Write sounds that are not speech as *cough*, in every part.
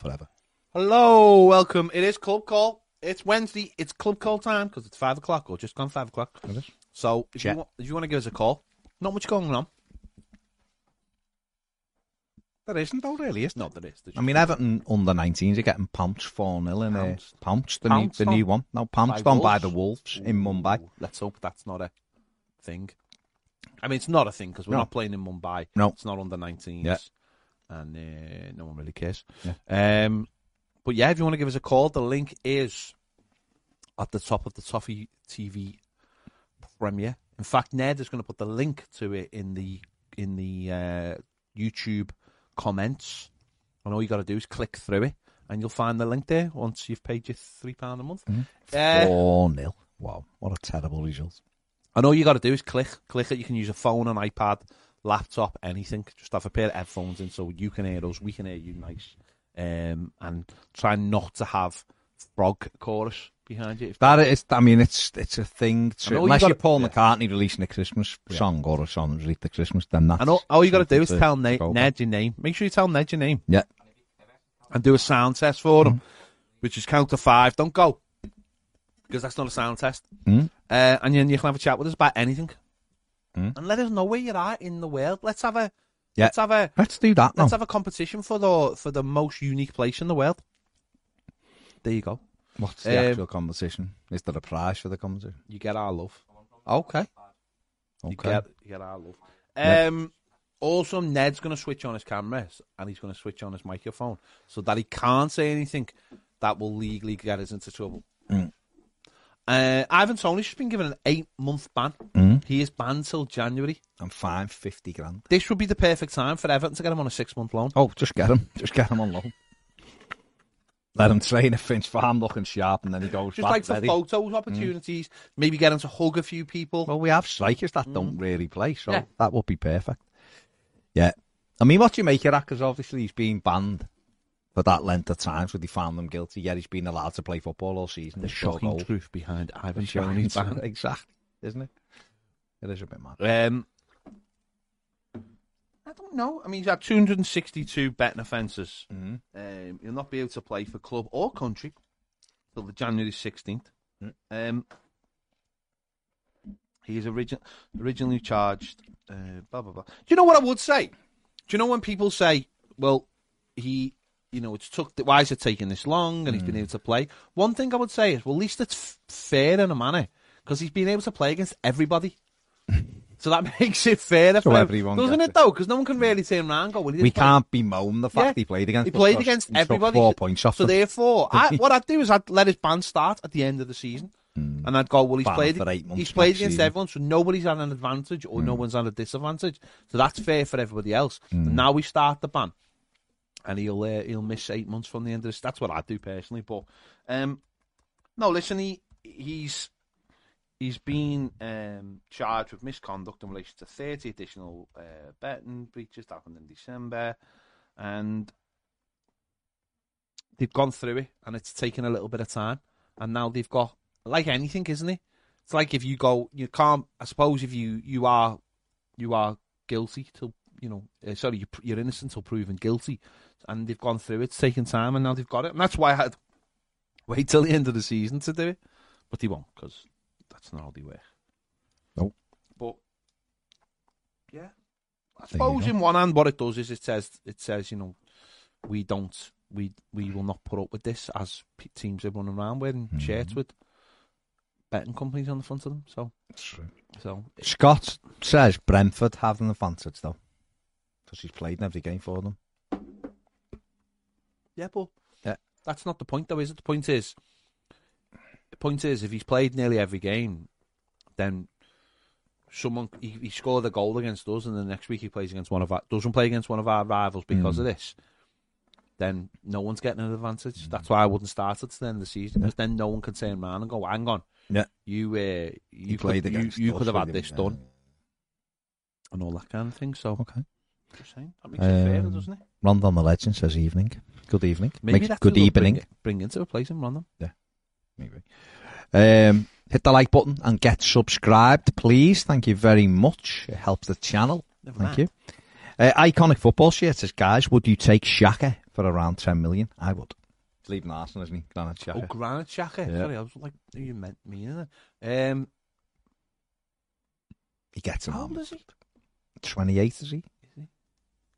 forever. Hello, welcome. It is Club Call. It's Wednesday. It's Club Call time because it's five o'clock or just gone five o'clock. It is. So if you, want, if you want to give us a call, not much going on. There isn't though, really, is there? No, there is. There's I mean, Everton under 19s are getting pounced 4 0 in uh, there. Pounced? Pounced, the, Pounced new, the on? new one. No, pounced By on by Wolves? the Wolves in Mumbai. Let's hope that's not a thing. I mean, it's not a thing because we're No. not playing in Mumbai. No. it's not under 19s. Yeah. And uh, no one really cares. Yeah. Um, but yeah, if you want to give us a call, the link is at the top of the Toffee TV premiere. In fact, Ned is going to put the link to it in the in the uh, YouTube comments, and all you got to do is click through it, and you'll find the link there once you've paid your three pound a month. Uh, 4 0. Wow, what a terrible result. And all you got to do is click, click it. You can use a phone, an iPad, laptop, anything. Just have a pair of headphones in so you can hear us, we can hear you nice. Um, and try not to have frog chorus behind you. If That is, I mean, it's it's a thing. To, you unless gotta- you're Paul yeah. McCartney releasing a Christmas song or a song released at Christmas, then that's. and all, all you got to do is tell Ned. Ned your name. Make sure you tell Ned your name Yeah. and do a sound test for Mm-hmm. him, which is count to five. Don't go because that's not a sound test. Mm. Uh, and then you can have a chat with us about anything, Mm. and let us know where you're at in the world. Let's have a Yeah. let's have a Let's do that. Let's have a competition for the for the most unique place in the world. There you go. What's the Um, actual competition? Is there a prize for the competition? You get our love. Okay. You Okay. get you get our love. Um. Also, Ned's going to switch on his cameras and he's going to switch on his microphone so that he can't say anything that will legally get us into trouble. Mm. Uh, Ivan Toney's just been given an eight month ban. Mm. He is banned till January. I'm fine, 50 grand. This would be the perfect time for Everton to get him on a six month loan. Oh, just get him. Just get him on loan. Let him train at Finch Farm looking sharp and then he goes Just back like for photos opportunities, maybe get him to hug a few people. Well, we have strikers that don't really play, so Mm. Yeah. that would be perfect. Yeah. I mean, what do you make of that? Because obviously he's been banned for that length of time, so they found them guilty, yet he's been allowed to play football all season. the shocking old. truth behind Ivan Toney's *laughs* ban. Exactly, isn't it? It is a bit mad. Um, I don't know. I mean, he's had 262 betting offences. Mhm. Um, he'll not be able to play for club or country till the January 16th. Mm. Um, he is origin- originally charged. Uh, blah blah blah. Do you know what I would say? Do you know when people say, "Well, he, you know, it's took. Why is it taking this long?" And he's Mm. been hmm. able to play. One thing I would say is, well, at least it's f- fair in a manner because he's been able to play against everybody. *laughs* So that makes it fair, So everyone doesn't it? it. Though, because no one can really turn around and go, well, We play can't bemoan the fact Yeah. he played against. he played against everybody. Four points off so them. therefore, *laughs* I, what I'd do is I'd let his ban start at the end of the season, hmm. and I'd go, well, he's played, for eight months he's played against season. everyone, so nobody's had an advantage or no hmm. one's had a disadvantage. So that's fair for everybody else. And now we start the ban, and he'll uh, he'll miss eight months from the end of this. That's what I'd do personally. But um, no, listen, he he's he's been um, charged with misconduct in relation to 30 additional uh, betting breaches that happened in December, and they've gone through it, and it's taken a little bit of time, and now they've got like anything, isn't it? It's like if you go, you can't. I suppose if you you are you are guilty till you know, uh, sorry, you, you're innocent till proven guilty, and they've gone through it. It's taken time, and now they've got it, and that's why I had *laughs* wait till the end of the season to do it, but they won't because that's not how they work. Nope. But yeah, I suppose in one hand, what it does is it says it says you know we don't we we will not put up with this as p- teams are running around wearing Mm-hmm. shirts with betting companies on the front of them. So That's true. so Scott says Brentford have an advantage though, because he's played in every game for them. yeah, but Yeah. that's not the point though, is it? The point is the point is if he's played nearly every game, then someone he, he scored a goal against us, and the next week he plays against one of our doesn't play against one of our rivals because Mm. of this. Then no one's getting an advantage. That's why I wouldn't start it to the end of the season because then no one can turn around and go, "Hang on, Yeah. you uh, you played could, you, against you could have had this done and all that kind of thing." So Okay. Just saying that makes it fair, Um, doesn't it? Rondon the Legend says evening. Good evening. Maybe Makes- that's good who we'll bring, evening. bring into a place in Rondon. Maybe. Um, hit the like button and get subscribed, please. Thank you very much. It helps the channel. Never Thank mind. you. Uh, iconic football shirt says, guys, would you take Xhaka for for around 10 million. I would. He's leaving Arsenal, isn't he? Granit Oh, Xhaka. Granit Xhaka. Yeah. Sorry, I was like, who you meant me in it? Um, he gets him how old on. is he? 28, is he?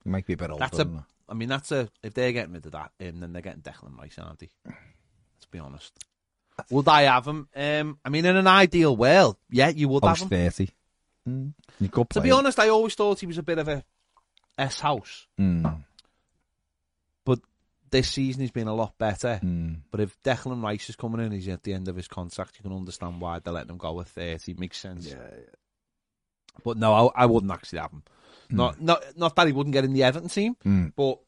He? He might be a bit older. That's a-. I mean, that's a if they're getting rid of that, um, then they're getting Declan Rice, aren't they? Let's be honest. Would I have him? Um, I mean, in an ideal world, yeah, you would Oh, have him. 30. Mm. To be honest, I always thought he was a bit of a S house, Mm. but this season he's been a lot better. Mm. But if Declan Rice is coming in, he's at the end of his contract. You can understand why they're letting him go at thirty. Makes sense. Yeah. But no, I, I wouldn't actually have him. Not not not that he wouldn't get in the Everton team, Mm. but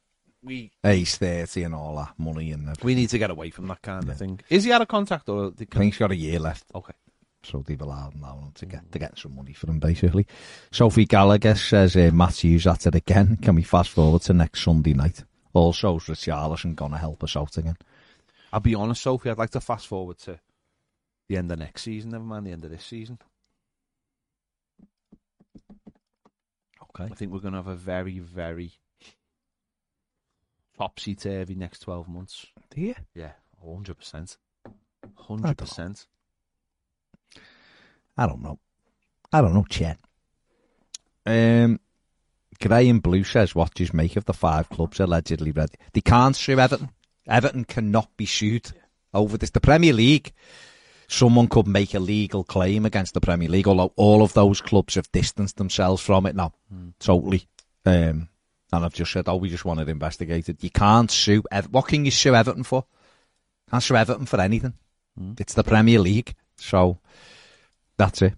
we He's 30 and all that money and everything. we need to get away from that kind Yeah. of thing. Is he out of contract or? I think he's got a year left. Okay. So they've allowed him that to get to get some money for him, basically. Sophie Gallagher says uh, Matthews at it again. *laughs* Can we fast forward to next Sunday night? Also, is Richarlison going to help us out again? I'll be honest, Sophie. I'd like to fast forward to the end of next season. Never mind the end of this season. Okay. I think we're going to have a very, very topsy turvy next twelve months. Do you? Yeah, hundred percent, hundred percent. I don't know. I don't know, Chet. Um, Graham Blue says, what do you make of the five clubs allegedly ready? They can't sue Everton. Everton cannot be sued over this. The Premier League, someone could make a legal claim against the Premier League, although all of those clubs have distanced themselves from it now, totally. Um, and I've just said, oh, we just want it investigated. You can't sue. Ev- what can you sue Everton for? Can't sue Everton for anything. It's the Premier League, so that's it.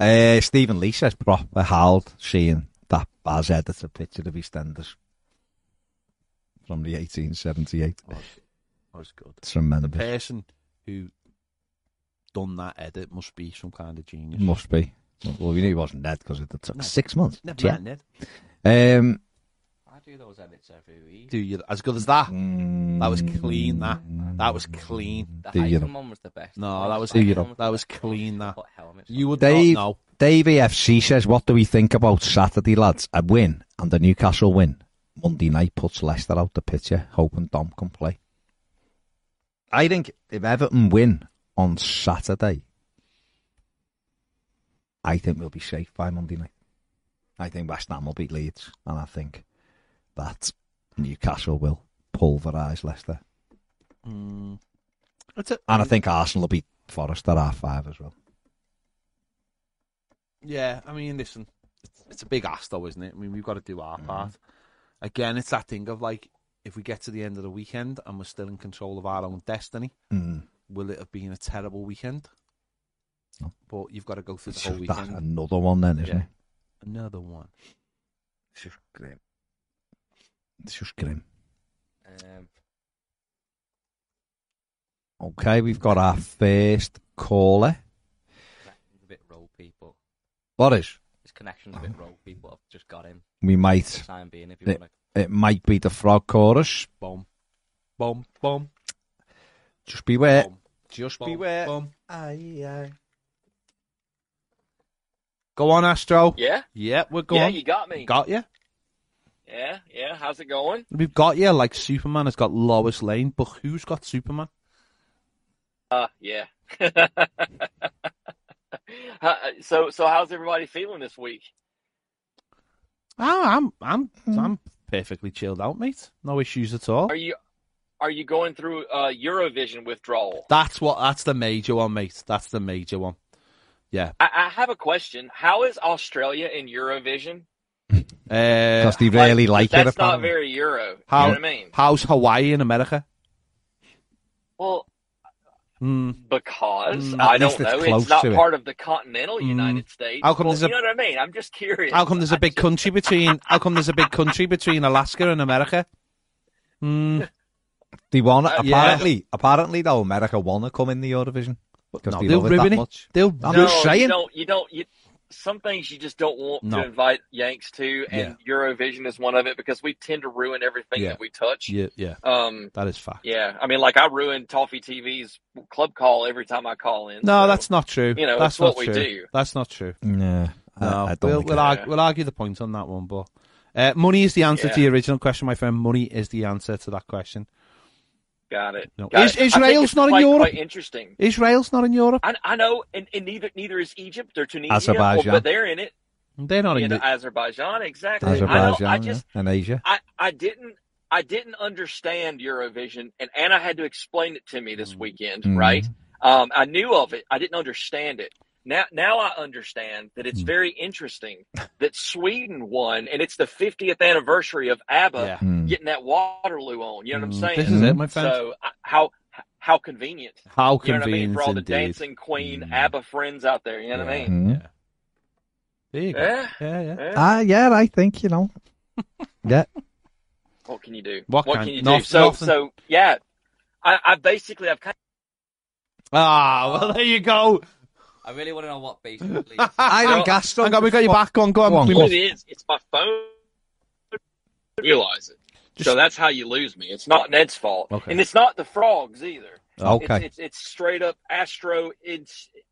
Uh, Stephen Lee says proper howled seeing that Baz editor picture of EastEnders from the 1878. That was good. It's tremendous. Person who done that edit must be some kind of genius. Must be. Well, we knew he wasn't dead because it took No. six months. Never Yeah. mind, Ned. Um, I do those edits every week. Do you as good as that? That was clean. That mm, that was clean. The Do you Heitman one was the best. No, that was Do you know? that was clean. That Put you would Dave- not know. Dave FC says, what do we think about Saturday, lads? A win and a Newcastle win. Monday night puts Leicester out the picture, hoping Dom can play. I think if Everton win on Saturday, I think we'll be safe by Monday night. I think West Ham will beat Leeds, and I think that Newcastle will pulverise Leicester. Mm. A, And I think Arsenal will beat Forest at half five as well. Yeah, I mean, listen, it's, it's a big ask, though, isn't it? I mean, we've got to do Mm. our part. Again, it's that thing of like, if we get to the end of the weekend and we're still in control of our own destiny, Mm. will it have been a terrible weekend? No. But you've got to go through It's the whole just that- weekend. another one then, isn't Yeah. it? Another one. It's just grim. It's just grim. Um, Okay, we've got our first caller. a bit ropey, but What is? his connection's a bit ropey, but I've just got him We for the might. time being. If you Yeah. want It might be the frog chorus. Boom. Boom. Boom. Just beware. Boom. Just Boom. beware. Boom. Aye, aye. Go on, Astro. Yeah, Yeah, we're going. yeah, you got me. Got you. Yeah, yeah. How's it going? We've got you like Superman has got Lois Lane, but who's got Superman? Uh, yeah. *laughs* So, so how's everybody feeling this week? Oh, I'm I'm. I'm perfectly chilled out, mate. No issues at all. Are you, are you going through uh, Eurovision withdrawal? That's what that's the major one, mate. That's the major one. Yeah. I, I have a question. How is Australia in Eurovision? *laughs* Uh, Because they really like, it, That's not apparently. very Euro. How- You know what I mean? how's Hawaii in America? Well, Hmm. because Mm, I don't know. It's not it. part of the continental Mm. United States. How come there's a- you know what I mean? I'm just curious. How come there's a big just- country between? How come there's a big country between Alaska and America? Hmm. *laughs* They want Uh, yeah. apparently, apparently though, America want to come in the Eurovision because No, they they'll love it that ruin it. much. They'll. I'm no, just saying. You don't. You don't. You, some things you just don't want No. to invite Yanks to, and Eurovision is one of it because we tend to ruin everything Yeah. that we touch. Yeah, yeah, Um. that is fact. Yeah. I mean, like I ruin Toffee TV's club call every time I call in. No, so, that's not true. you know, that's it's not what we do. That's not true. Yeah, No, I, don't we'll we'll, it- argue, we'll argue the point on that one, but Uh, money is the answer Yeah. to the original question, my friend. Money is the answer to that question. Got it. No. Got Is- it. Israel's not in Europe? Quite interesting. Israel's not in Europe. I, I know, and, and neither neither is Egypt or Tunisia, Azerbaijan. but they're in it. They're not in the. Azerbaijan, exactly. I, Azerbaijan I yeah, just and Asia. I, I didn't I didn't understand Eurovision, and Anna had to explain it to me this weekend. Mhm. Right? Um, I knew of it. I didn't understand it. Now, now I understand that it's Mm. very interesting that Sweden won, and it's the 50th anniversary of ABBA Yeah. Mm. getting that Waterloo on. You know what I'm Mm, saying? This is it, my friend. so uh, how how convenient. How You know what I mean convenient for all the dancing queen Mm. ABBA friends out there. You know what I mean? Yeah. There you go. Yeah. Yeah, yeah. yeah. Ah, yeah, I think you know. yeah, *laughs* What can you do? What What, can- can you noth- do? So nothing. so yeah, I, I basically I've kind Ah, well, there you go. I really want to know what basically. *laughs* I Well, don't gas. Hang on, we got your back. On, go on. Go on, We go of must- it is it's my phone. Realize it. so that's how you lose me. It's not Ned's fault, Okay. and it's not the frogs either. Okay. It's, it's, it's straight up astro in,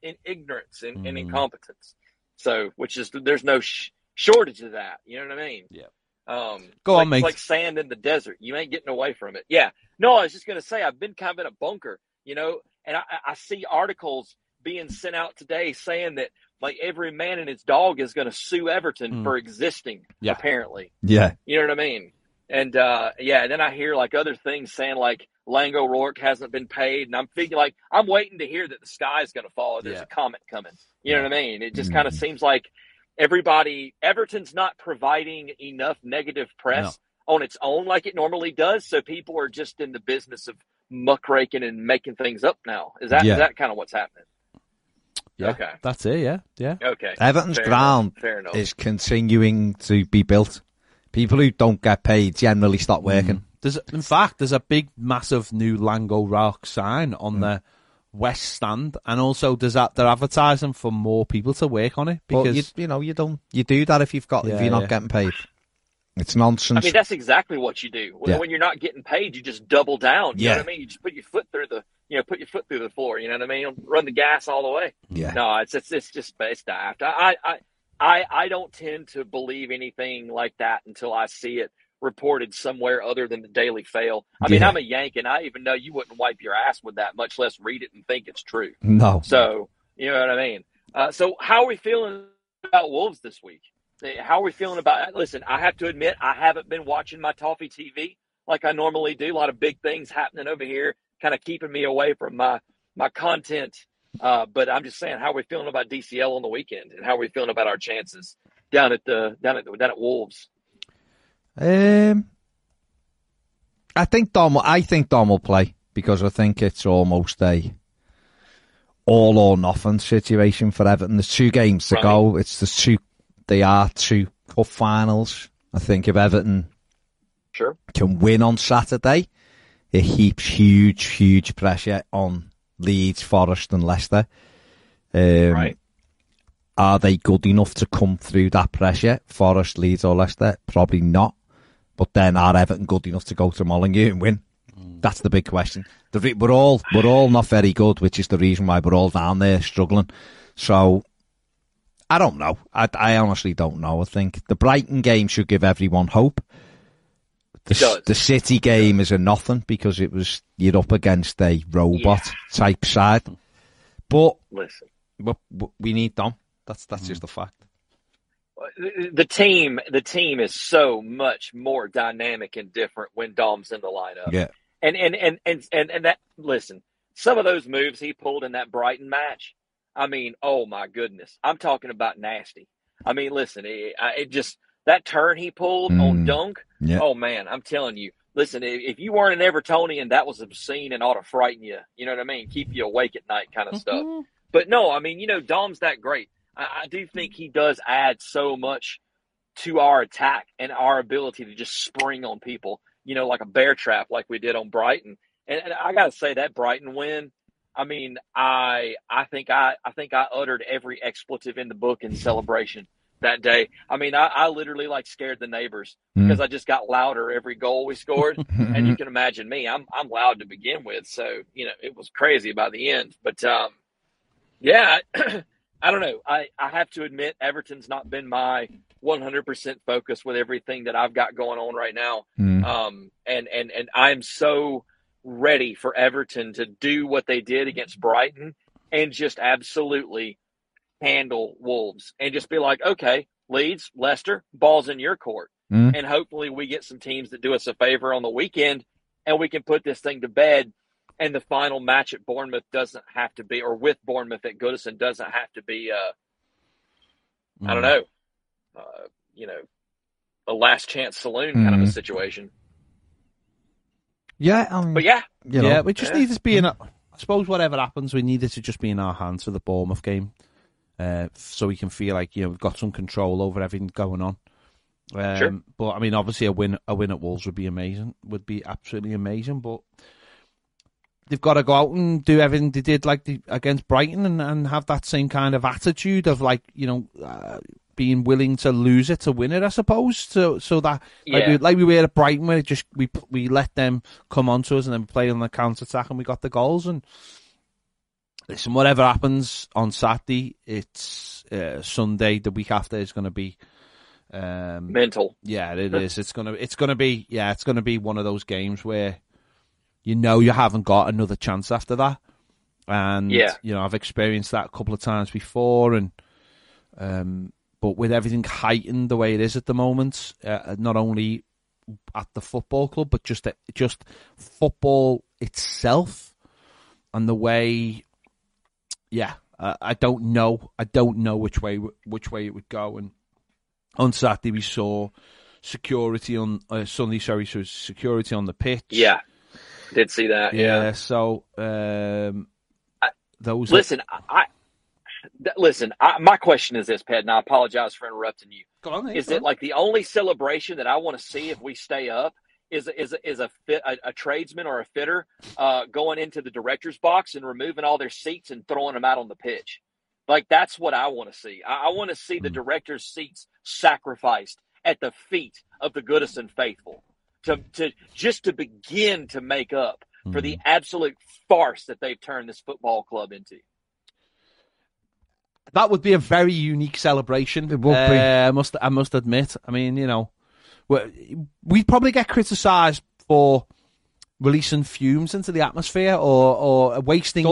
in ignorance and, and Mm. incompetence. So, which is there's no sh- shortage of that. You know what I mean? Yeah. Um, Go like, on, mate. It's like sand in the desert. You ain't getting away from it. Yeah. No, I was just gonna say I've been kind of in a bunker, you know, and I, I see articles being sent out today saying that like every man and his dog is going to sue Everton Mm. for existing. Yeah. Apparently, yeah, you know what I mean? And uh yeah, and then I hear like other things saying like Laing O'Rourke hasn't been paid, and I'm thinking like I'm waiting to hear that the sky is going to fall. Or there's Yeah. a comet coming. You know what I mean? It just Mhm. kind of seems like everybody Everton's not providing enough negative press on its own like it normally does. So people are just in the business of muckraking and making things up now. Is that is Yeah. that kind of what's happening? Yeah, Okay. That's it. Yeah, yeah. Okay. Everton's Fair ground enough. Fair enough. is continuing to be built. People who don't get paid generally stop mm. working. There's, in fact, there's a big, massive new Laing O'Rourke sign on mm. the west stand, and also there's that they're advertising for more people to work on it But because you, you know, you don't. You do that if you've got if you're not yeah. getting paid. It's nonsense. I mean, that's exactly what you do. When, Yeah. when you're not getting paid, you just double down. You Yeah. know what I mean? You just put your foot through the, you know, put your foot through the floor. You know what I mean? Run the gas all the way. yeah. No, it's it's, it's just it's daft. I, I I I don't tend to believe anything like that until I see it reported somewhere other than the Daily Fail. I mean, Yeah. I'm a Yank, and I even know you wouldn't wipe your ass with that, much less read it and think it's true. No. So you know what I mean. Uh, so how are we feeling about Wolves this week? How are we feeling about? Listen, I have to admit I haven't been watching my Toffee TV like I normally do. A lot of big things happening over here, kind of keeping me away from my my content. Uh, but I'm just saying, how are we feeling about DCL on the weekend, and how are we feeling about our chances down at the down at down at Wolves? Um, I think Dom. I think Dom will play because I think it's almost a all or nothing situation for Everton. There's two games to Right. go. It's the two. They are two cup finals. I think if Everton Sure. can win on Saturday, it heaps huge, huge pressure on Leeds, Forest, and Leicester. Um, Right. Are they good enough to come through that pressure? Forest, Leeds, or Leicester? Probably not. But then are Everton good enough to go to Molineux and win? That's the big question. The, we're all we're all not very good, which is the reason why we're all down there struggling. So I don't know. I, I honestly don't know. I think the Brighton game should give everyone hope. The, does. the City game is a nothing because it was you're up against a robot type side. But Listen. but, but we need Dom. That's that's just mm. a fact. the team the team is so much more dynamic and different when Dom's in the lineup. Yeah. And and and and and, and that listen, some of those moves he pulled in that Brighton match, I mean, oh my goodness. I'm talking about nasty. I mean, listen, it, it just that turn he pulled on Mm. Dunk. Yeah. Oh man, I'm telling you. Listen, if if you weren't an Evertonian, that was obscene and ought to frighten you. You know what I mean? Keep you awake at night, kind of stuff. But no, I mean, you know, Dom's that great. I, I do think he does add so much to our attack and our ability to just spring on people, you know, like a bear trap, like we did on Brighton. And, and I got to say that Brighton win. I mean, I I think I I think I uttered every expletive in the book in celebration that day. I mean, I, I literally like scared the neighbors Mm. because I just got louder every goal we scored *laughs* and you can imagine me. I'm I'm loud to begin with, so you know it was crazy by the end. But um, yeah, I, *clears throat* don't know. I I have to admit Everton's not been my 100% focused with everything that I've got going on right now. Mm. Um, and, and, and I'm so ready for Everton to do what they did against Brighton and just absolutely handle Wolves and just be like, okay, Leeds, Leicester, ball's in your court. Mm. And hopefully we get some teams that do us a favor on the weekend and we can put this thing to bed. And the final match at Bournemouth doesn't have to be, or with Bournemouth at Goodison doesn't have to be, uh, I don't know, uh, you know, a last chance saloon kind of a Mhm. situation. Yeah, um, But yeah, you know, yeah, we just Yeah. need to be in. A, I suppose whatever happens, we need it to just be in our hands for the Bournemouth game, uh, so we can feel like you know we've got some control over everything going on. Um, Sure. But I mean, obviously, a win a win at Wolves would be amazing. Would be absolutely amazing. But they've got to go out and do everything they did like the, against Brighton and, and have that same kind of attitude of like you know. Uh, being willing to lose it to win it, I suppose. So, so that like, Yeah. we, like we were at Brighton, where it just we we let them come onto us and then play on the counter attack, and we got the goals. And listen, whatever happens on Saturday, it's uh, Sunday. The week after is going to be, um, mental. yeah, it is. It's gonna it's gonna be yeah, it's gonna be one of those games where you know you haven't got another chance after that. And Yeah. you know, I've experienced that a couple of times before and um but with everything heightened the way it is at the moment, uh, not only at the football club but just just football itself and the way yeah, uh, I don't know. I don't know which way which way it would go and on Saturday we saw security on uh, Sunday. Sorry, so security on the pitch. Yeah, did see that. yeah. Yeah. So um, I- those. Listen, I, I th- listen. I, my question is this, Pat, and I apologize for interrupting you. Go on, Is it like the only celebration that I want to see if we stay up? Is is is a fit a, a tradesman or a fitter uh, going into the director's box and removing all their seats and throwing them out on the pitch? Like that's what I want to see. I, I want to see the Hmm. director's seats sacrificed at the feet of the Goodison faithful to to just to begin to make up for the absolute farce that they've turned this football club into. That would be a very unique celebration. It would be. Uh, I must. I must admit. I mean, you know, we we'd probably get criticised for releasing fumes into the atmosphere or or wasting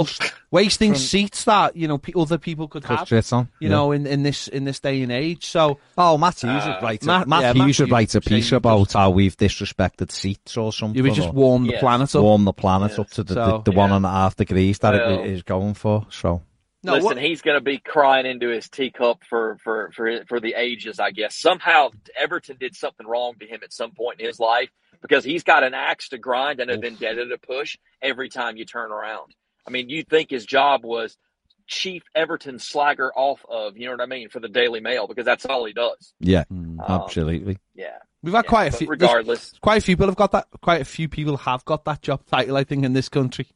wasting seats that you know pe- other people could Cut have. on. You Yeah. know, in, in this in this day and age. So Oh, Matt Hughes Uh, would write a, Matt- Matt, yeah, Hughes Matt would write a piece about just- how we've disrespected seats or something. you would just warm the Yes. planet up. warm the planet Yes. up to the, So- the, the Yeah. and a half degrees that Well- it is going for. So No, Listen, what- he's going to be crying into his teacup for for for for the ages, I guess. Somehow Everton did something wrong to him at some point in his life because he's got an axe to grind and a vendetta to push every time you turn around. I mean, you'd think his job was chief Everton slagger off of, you know what I mean, for the Daily Mail because that's all he does. yeah, Hmm. Um, absolutely. Yeah. We've had Yeah, quite a few. Regardless, Quite a few people have got that. Quite a few people have got that job title. I think in this country.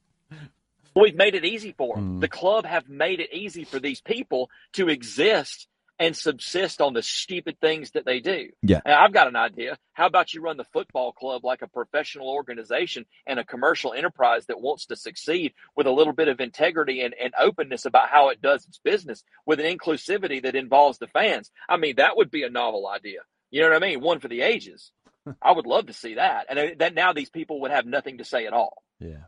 We've made it easy for them. Mm. The club have made it easy for these people to exist and subsist on the stupid things that they do. Yeah. And I've got an idea. How about you run the football club like a professional organization and a commercial enterprise that wants to succeed with a little bit of integrity and, and openness about how it does its business with an inclusivity that involves the fans? I mean, that would be a novel idea. You know what I mean? One for the ages. *laughs* I would love to see that. And then now these people would have nothing to say at all. Yeah.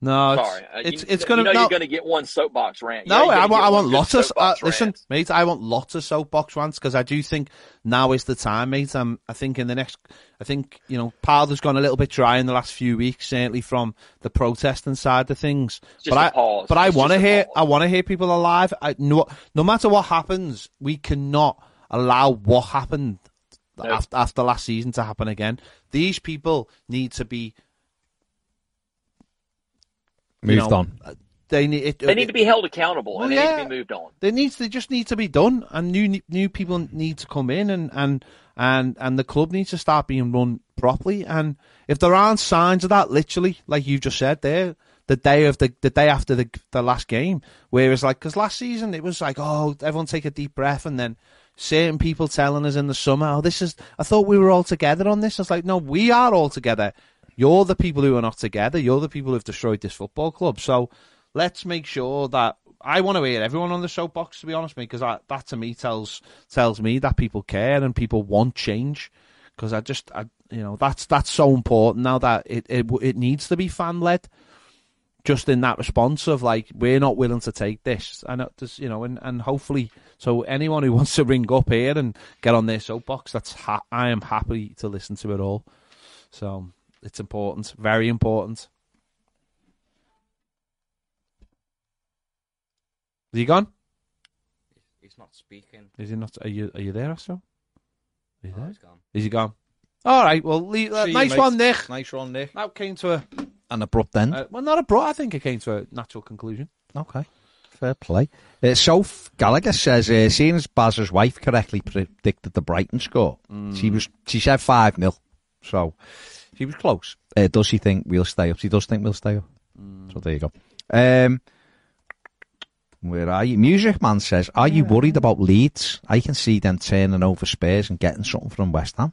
No, it's, Sorry, Uh, it's you, it's gonna You know no, you're going to get one soapbox rant. You no. I, want- I want lots of uh, listen, mate. I want lots of soapbox rants because I do think now is the time, mate. Um, I think in the next, I think you know, Powder's gone a little bit dry in the last few weeks, certainly from the protesting side of things. But I, pause. but I want to hear, pause. I want to hear people alive. I, no, no matter what happens, we cannot allow what happened No. after, after last season to happen again. These people need to be you Moved know, on. uh, They need it, They need to be held accountable Well, and they yeah. need to be moved on. They needs they just need to be done, and new new people need to come in, and and and and the club needs to start being run properly. And if there aren't signs of that, literally, like you just said there, the day of the the day after the the last game, where it's like because last season it was like, oh, everyone take a deep breath, and then certain people telling us in the summer, oh, this is, I thought we were all together on this. I was like, no, we are all together. You're the people who are not together. You're the people who've destroyed this football club. So let's make sure that I want to hear everyone on the soapbox. To be honest, because that to me tells tells me that people care and people want change. Because I just, I, you know, that's that's so important now that it it, it needs to be fan led. Just in that response of like we're not willing to take this, and just, you know, and, and hopefully, so anyone who *laughs* wants to ring up here and get on their soapbox, that's ha- I am happy to listen to it all. So it's important, very important. Is he gone? He's not speaking. Is he not? Are you are you there, Astro? Are you Oh, there? he's gone. Is he gone? All right. Well, leave, uh, See you, nice one, Nick. Nice one, Nick. That came to a An abrupt end. uh, well, not a bro. I think it came to a natural conclusion. Okay. Fair play. Uh, Soph Gallagher says, uh, seeing as Baz's wife correctly predicted the Brighton score, she was she said 5 0. So she was close. Uh, does she think we'll stay up? She does think we'll stay up. Mm. So there you go. Um, where are you? Music Man says, Are you worried about Leeds? I can see them turning over Spurs and getting something from West Ham.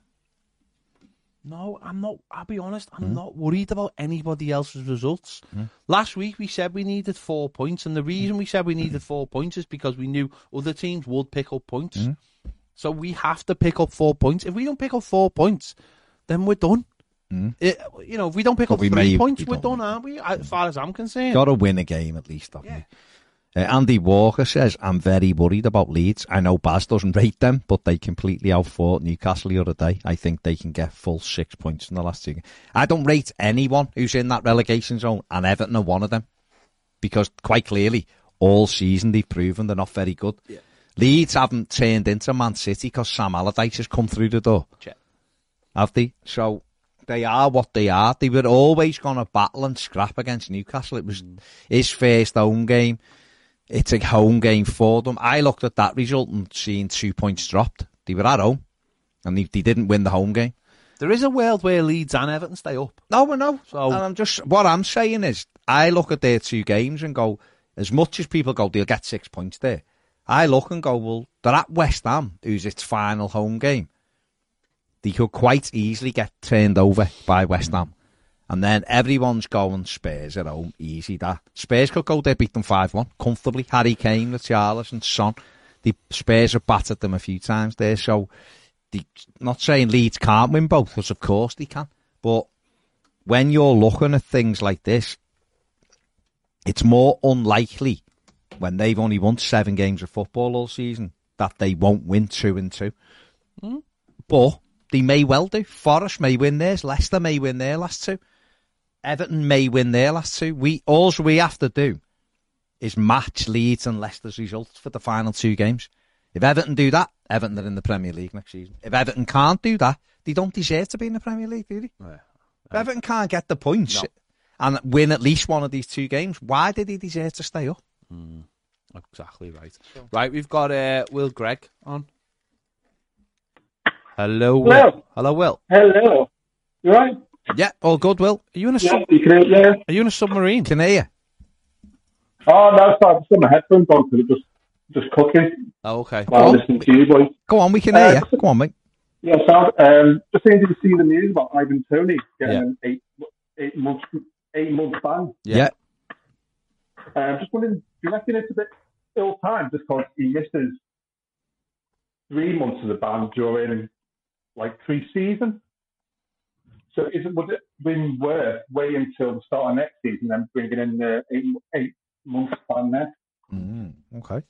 No, I'm not. I'll be honest. I'm hmm? not worried about anybody else's results. Hmm? Last week we said we needed four points, and the hmm? reason we said we needed four points is because we knew other teams would pick up points. So we have to pick up four points. If we don't pick up four points, then we're done. It- you know, if we don't pick But up we three may- points, we we're done, aren't we? As far as I'm concerned. Got to win a game at least, haven't we? Uh, Andy Walker says, I'm very worried about Leeds. I know Baz doesn't rate them, but they completely outfought Newcastle the other day. I think they can get full six points in the last two games. I don't rate anyone who's in that relegation zone, and Everton are one of them. Because quite clearly, all season they've proven they're not very good. Leeds haven't turned into Man City because Sam Allardyce has come through the door. Check. Have they? So they are what they are. They were always going to battle and scrap against Newcastle. It was mm. his first home game. It's a home game for them. I looked at that result and seen two points dropped. They were at home, and they, they didn't win the home game. There is a world where Leeds and Everton stay up. No, I know. So- and I'm just what I'm saying is, I look at their two games and go, as much as people go, they'll get six points there. I look and go, well, they're at West Ham, who's its final home game. They could quite easily get turned over by West Ham. And then everyone's going Spurs at home, easy that. Spurs could go there, beat them 5 1 comfortably. Harry Kane, Richarlison, and Son. The Spurs have battered them a few times there, so the, not saying Leeds can't win both, because of course they can. But when you're looking at things like this, it's more unlikely when they've only won seven games of football all season that they won't win two and two. Hmm. But they may well do. Forest may win theirs. Leicester may win their last two. Everton may win their last two. We all we have to do is match Leeds and Leicester's results for the final two games. If Everton do that, Everton are in the Premier League next season. If Everton can't do that, they don't deserve to be in the Premier League, do they? If Everton can't get the points and win at least one of these two games, why did he deserve to stay up? Exactly right. Right, we've got uh, Will Gregg on. Hello, Will. Hello. Hello, Will. Hello. You right? Yeah, all good, Will. Are you in a Yeah, sub- you can hear yeah. Are you in a submarine? Can I hear you. Oh, no, sorry, I've just got my headphones on because just, just cooking Oh, okay. while Oh. listening to you boys. Go on, we can hear Uh, you. Go on, mate. Yeah, so, um, just saying, did you see the news about Ivan Toney getting Yeah. an eight, eight month, eight month ban? Yeah. Uh, I'm just wondering, do you reckon it's a bit ill timed just because he misses three months of the ban during like three seasons? So is it, would it been worth waiting until the start of next season and bringing in the eight, eight months ban there? Mm, okay.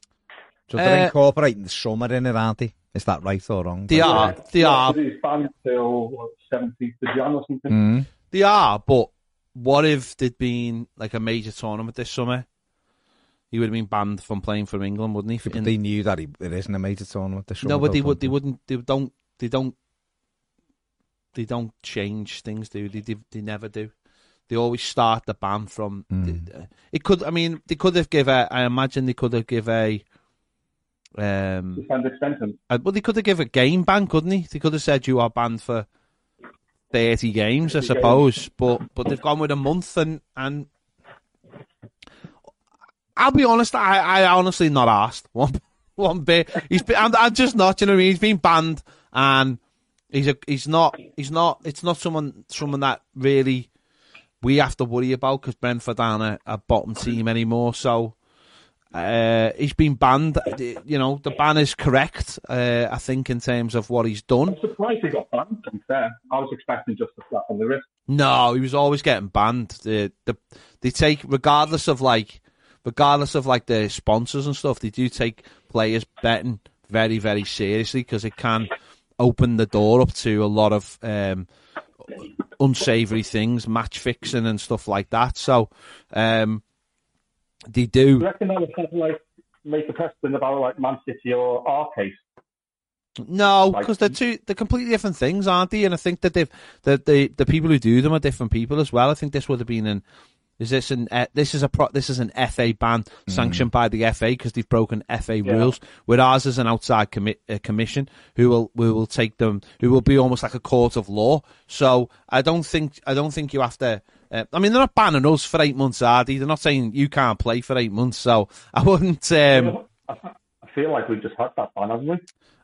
So they're Uh, incorporating the summer in it, aren't they? Is that right or wrong? They are. They are. So he's banned till what, 17th of Jan or something. Mm. They are, but what if there'd been like a major tournament this summer? He would have been banned from playing for England, wouldn't he? But In- they knew that he, it isn't a major tournament this no, but they would. They wouldn't. They don't. They don't. They don't change things, do they? They, they never do. They always start the ban from. Mm. It could. I mean, they could have give a. I imagine they could have give a. Um. Suspended sentence. uh, Well, they could have give a game ban, couldn't they? They could have said you are banned for thirty games, I 30 suppose. But but they've gone with a month, and and I'll be honest. I I honestly not asked *laughs* one one bit. He's been. I'm, I'm just not. You know what I mean? He's been banned, and he's a he's not he's not. It's not someone someone that really we have to worry about because Brentford aren't a, a bottom team anymore. So. Uh, he's been banned. You know, the ban is correct. Uh, I think in terms of what he's done. I'm surprised he got banned. To be fair, I was expecting just a slap on the wrist. No, he was always getting banned. The, the they take regardless of like regardless of like the sponsors and stuff. They do take players betting very very seriously because it can open the door up to a lot of um, unsavory things, match fixing and stuff like that. So um, they Do you do. reckon that would have like make a precedent about like Man City or our case? No, Like- because they're two they're completely different things, aren't they? And I think that they've the the the people who do them are different people as well. I think this would have been an is this an uh, this is a pro, this is an FA ban sanctioned by the FA because they've broken FA rules. With ours is an outside commi- uh, commission who will who will take them who will be almost like a court of law. So I don't think I don't think you have to. Uh, I mean, they're not banning us for eight months, are they? They're not saying you can't play for eight months. So I wouldn't. *laughs* Um, I feel like we've just had that ban, haven't we?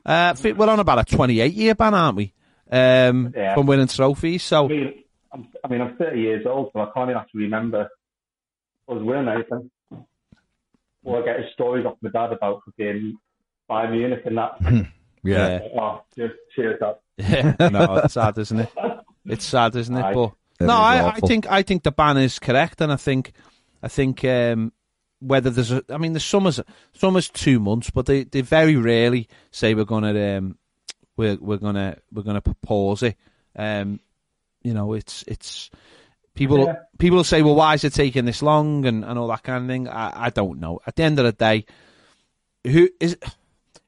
uh, we're on about a 28 year ban, aren't we? Um, Yeah. From winning trophies. So I mean, I'm, I mean, I'm 30 years old, so I can't even actually remember us winning anything. Or I get his stories off my dad about fucking Bayern Munich and that. Yeah. Oh, just cheers up. Yeah, no, it's sad, isn't it? It's sad, isn't it? Aye. But It no, I, I think I think the ban is correct, and I think I think um, whether there's a, I mean, the summer's summer's two months, but they, they very rarely say we're gonna um, we're we're gonna we're gonna propose it. Um, you know, it's it's people Yeah. people will say, well, why is it taking this long, and, and all that kind of thing. I, I don't know. At the end of the day, who is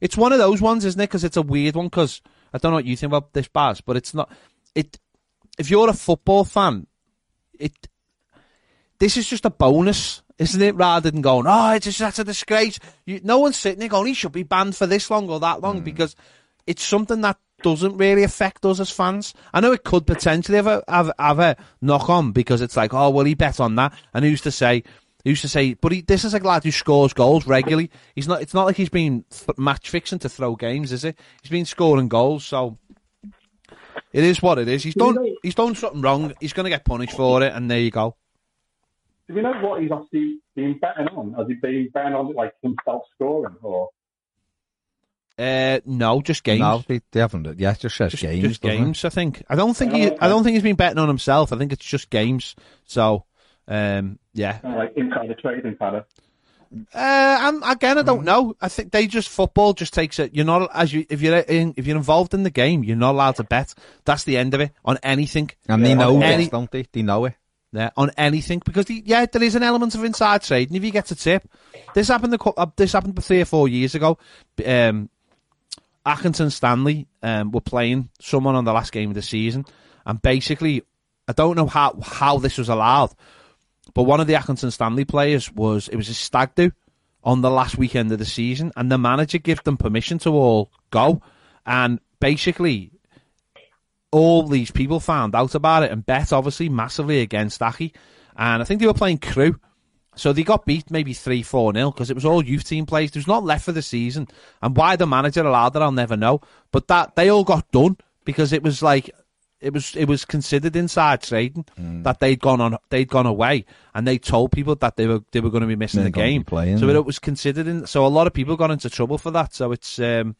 it's one of those ones, isn't it? Because it's a weird one. Because I don't know what you think about this, Baz, but it's not. It if you're a football fan, it this is just a bonus, isn't it? Rather than going, oh, it's just that's a disgrace. You, no one's sitting there going, he should be banned for this long or that long mm. because it's something that doesn't really affect us as fans. I know it could potentially have a, have, have a knock on because it's like, oh, well, he bet on that, and who's to say? Who's to say? But he, this is a lad who scores goals regularly. He's not. It's not like he's been match fixing to throw games, is it? He's been scoring goals, so it is what it is. He's done. He's done something wrong. He's going to get punished for it, and there you go. Do we know what he's actually been betting on? Has he been betting on like himself scoring or? Uh, no, just games. No, they, they haven't. Yeah, it just says just games. just doesn't it? games. I think. I don't think he. I don't think he's been betting on himself. I think it's just games. So, um, yeah. Kind of like insider trading, kind of. Uh, I'm, again, I don't know. I think they just football just takes it. You're not as you if you're in if you're involved in the game, you're not allowed to bet. That's the end of it on anything. And they Yeah, know any- this, don't they? They know it. Yeah, on anything because the, yeah, there is an element of inside trading. If you get a tip, this happened. A, cou- uh, this happened three or four years ago. Um, Accrington Stanley um, were playing someone on the last game of the season, and basically, I don't know how how this was allowed, but one of the Accrington Stanley players was it was a stag do on the last weekend of the season, and the manager gave them permission to all go, and basically all these people found out about it and bet obviously massively against Aki. And I think they were playing Crewe. So they got beat maybe 3 4 0 because it was all youth team players. was not left for the season. And why the manager allowed that, I'll never know. But that they all got done because it was like it was it was considered inside trading that they'd gone on they'd gone away and they told people that they were they were going to be missing They're the game. playing, so yeah. it was considered in, so a lot of people got into trouble for that. So it's um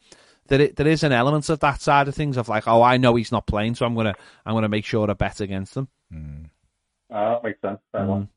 there i- there is an element of that side of things of like oh I know he's not playing so I'm gonna I'm gonna make sure I bet against him. Uh, that makes sense. Fair Mm.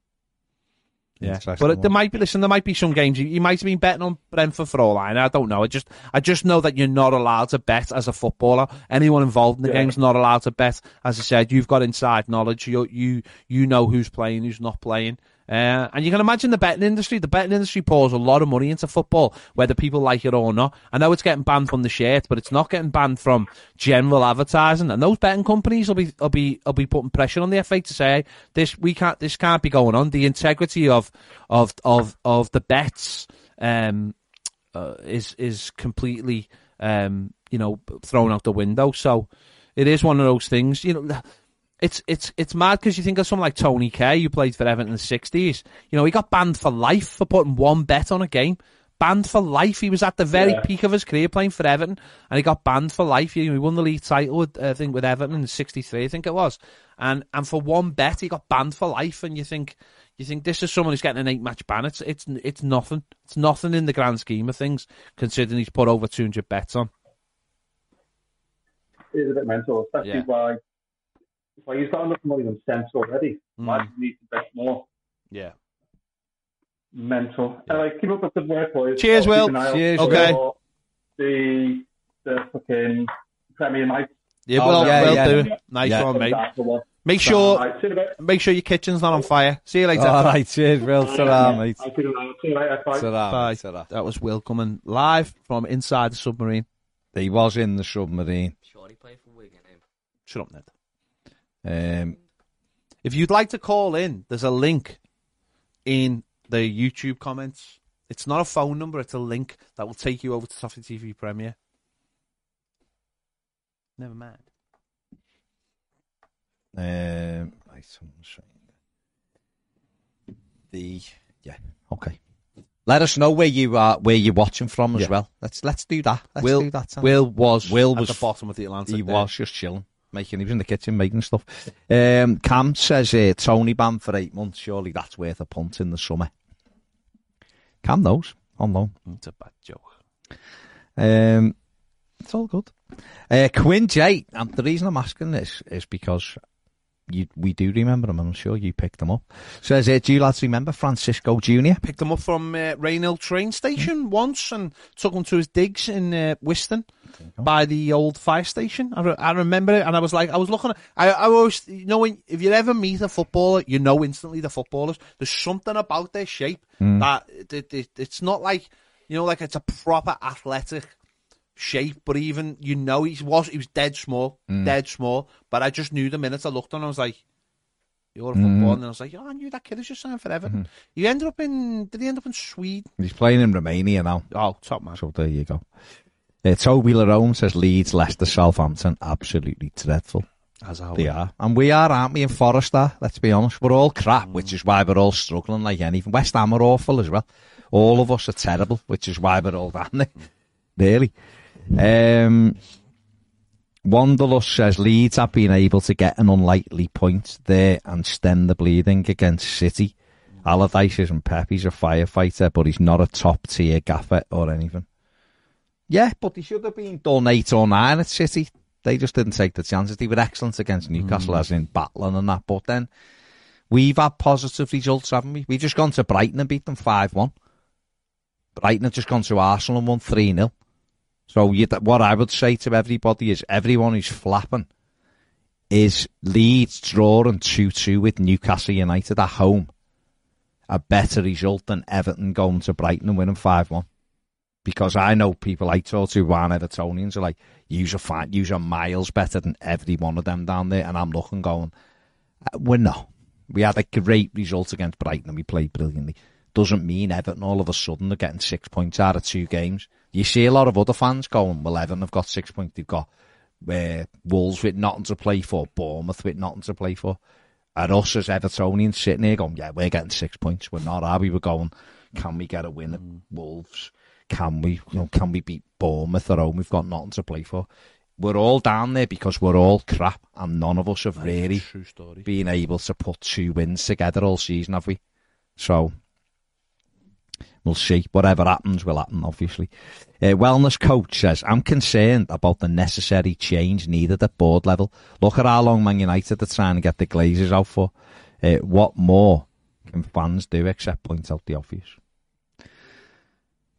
Yeah, but it, there might be. Listen, there might be some games you, you might have been betting on Brentford for all I know. I don't know. I just, I just know that you're not allowed to bet as a footballer. Anyone involved in the Yeah. game's not allowed to bet. As I said, you've got inside knowledge. You, you, you know who's playing, who's not playing. Uh, and you can imagine the betting industry. The betting industry pours a lot of money into football, whether people like it or not. I know it's getting banned from the shirt, but it's not getting banned from general advertising. And those betting companies will be, will be, will be putting pressure on the FA to say this, we can't, this can't be going on. The integrity of, of, of, of the bets, um, uh, is, is completely, um, you know, thrown out the window. So it is one of those things, you know, it's it's it's mad because you think of someone like Tony Kay, who played for Everton in the sixties. You know, he got banned for life for putting one bet on a game. Banned for life. He was at the very Yeah. peak of his career playing for Everton, and he got banned for life. He, he won the league title, with, I think, with Everton in '63, I think it was. And and for one bet, he got banned for life. And you think, You think this is someone who's getting an eight match ban? It's it's it's nothing. It's nothing in the grand scheme of things, considering he's put over two hundred bets on. It is a bit mental, especially Yeah. why why he's got enough money than sense already. Why Mm. does he need to bet more? Yeah. Mental. Anyway, keep up with the work, boys. Cheers, I'll keep Will. an eye out Cheers, Okay. The the fucking Premier Night. Yeah, Oh, well, yeah, well yeah. do. Nice Yeah. one, mate. That's the one. Make sure Right, see you in a bit. make sure your kitchen's not on fire. See you later. All right, cheers, Will. Ta-ra, mate. I'll see you later. See you later. Bye. Ta-ra, Bye. ta-ra. That was Will coming live from inside the submarine. He was in the submarine. Sure, he played for Wigan. Shut up, Ned. Um, If you'd like to call in, there's a link in the YouTube comments. It's not a phone number, it's a link that will take you over to Toffee TV Premiere. Never mind. um, right, the yeah, okay. Let us know where you are, where you're watching from as Yeah. well. Let's let's do that. Let's Will, do that. Sam. Will was Will was at the bottom of the Atlantic. he there. was just chilling, making. He was in the kitchen making stuff. Um, Cam says uh, Toney ban for eight months. Surely that's worth a punt in the summer. Cam knows on loan. It's a bad joke. Um, it's all good. Uh, Quinn J. And the reason I'm asking this is because you, we do remember him, and I'm sure you picked him up. Says, uh, do you lads remember Francisco Jr.? Picked him up from uh, Rainhill train station once and took him to his digs in uh, Whiston by the old fire station. I, re- I remember it, and I was like, I was looking at. I, I always, you know, when, if you ever meet a footballer, you know instantly the footballers. There's something about their shape that it, it, it's not like, you know, like it's a proper athletic shape, but even you know he was he was dead small, mm. dead small. But I just knew the minute I looked on, I was like, "You're a mm-hmm. footballer," and I was like, "Oh, I knew that kid was just signed for Everton." Mm-hmm. He ended up in did he end up in Sweden? He's playing in Romania now. Oh, top man. So there you go. Uh, Toby Larone says Leeds, Leicester, Southampton, absolutely dreadful. As I They are. And we are, aren't we, in Forester? Let's be honest. We're all crap, which mm. is why we're all struggling like anything. West Ham are awful as well. All of us are terrible, which is why we're all down there. Mm. Really. Um, Wanderlust says Leeds have been able to get an unlikely point there and stem the bleeding against City. Allardyce isn't Pep, he's a firefighter, but he's not a top tier gaffer or anything. Yeah, but he should have been done eight or nine at City. They just didn't take the chances. They were excellent against Newcastle, as in battling and that. But then we've had positive results, haven't we? We've just gone to Brighton and beat them 5 1. Brighton have just gone to Arsenal and won 3 0. So you, what I would say to everybody is everyone who's flapping is Leeds drawing 2 2 with Newcastle United at home. A better result than Everton going to Brighton and winning 5 1 because I know people I talk to who aren't Evertonians are like, use are fine, use are miles better than every one of them down there. And I'm looking going, "Uh, we're not. We had a great result against Brighton and we played brilliantly. Doesn't mean Everton all of a sudden are getting six points out of two games. You see a lot of other fans going, well, Everton have got six points. They've got uh, Wolves with nothing to play for, Bournemouth with nothing to play for. And us as Evertonians sitting here going, yeah, we're getting six points. We're not, are we? We're going, can we get a win at Wolves? Can we, you know, can we beat Bournemouth at home? We've got nothing to play for. We're all down there because we're all crap, and none of us have really been able to put two wins together all season, have we? So we'll see. Whatever happens will happen, obviously. Uh, wellness coach says, I'm concerned about the necessary change needed at board level. Look at how long Man United are trying to get the Glazers out for. Uh, what more can fans do except point out the obvious?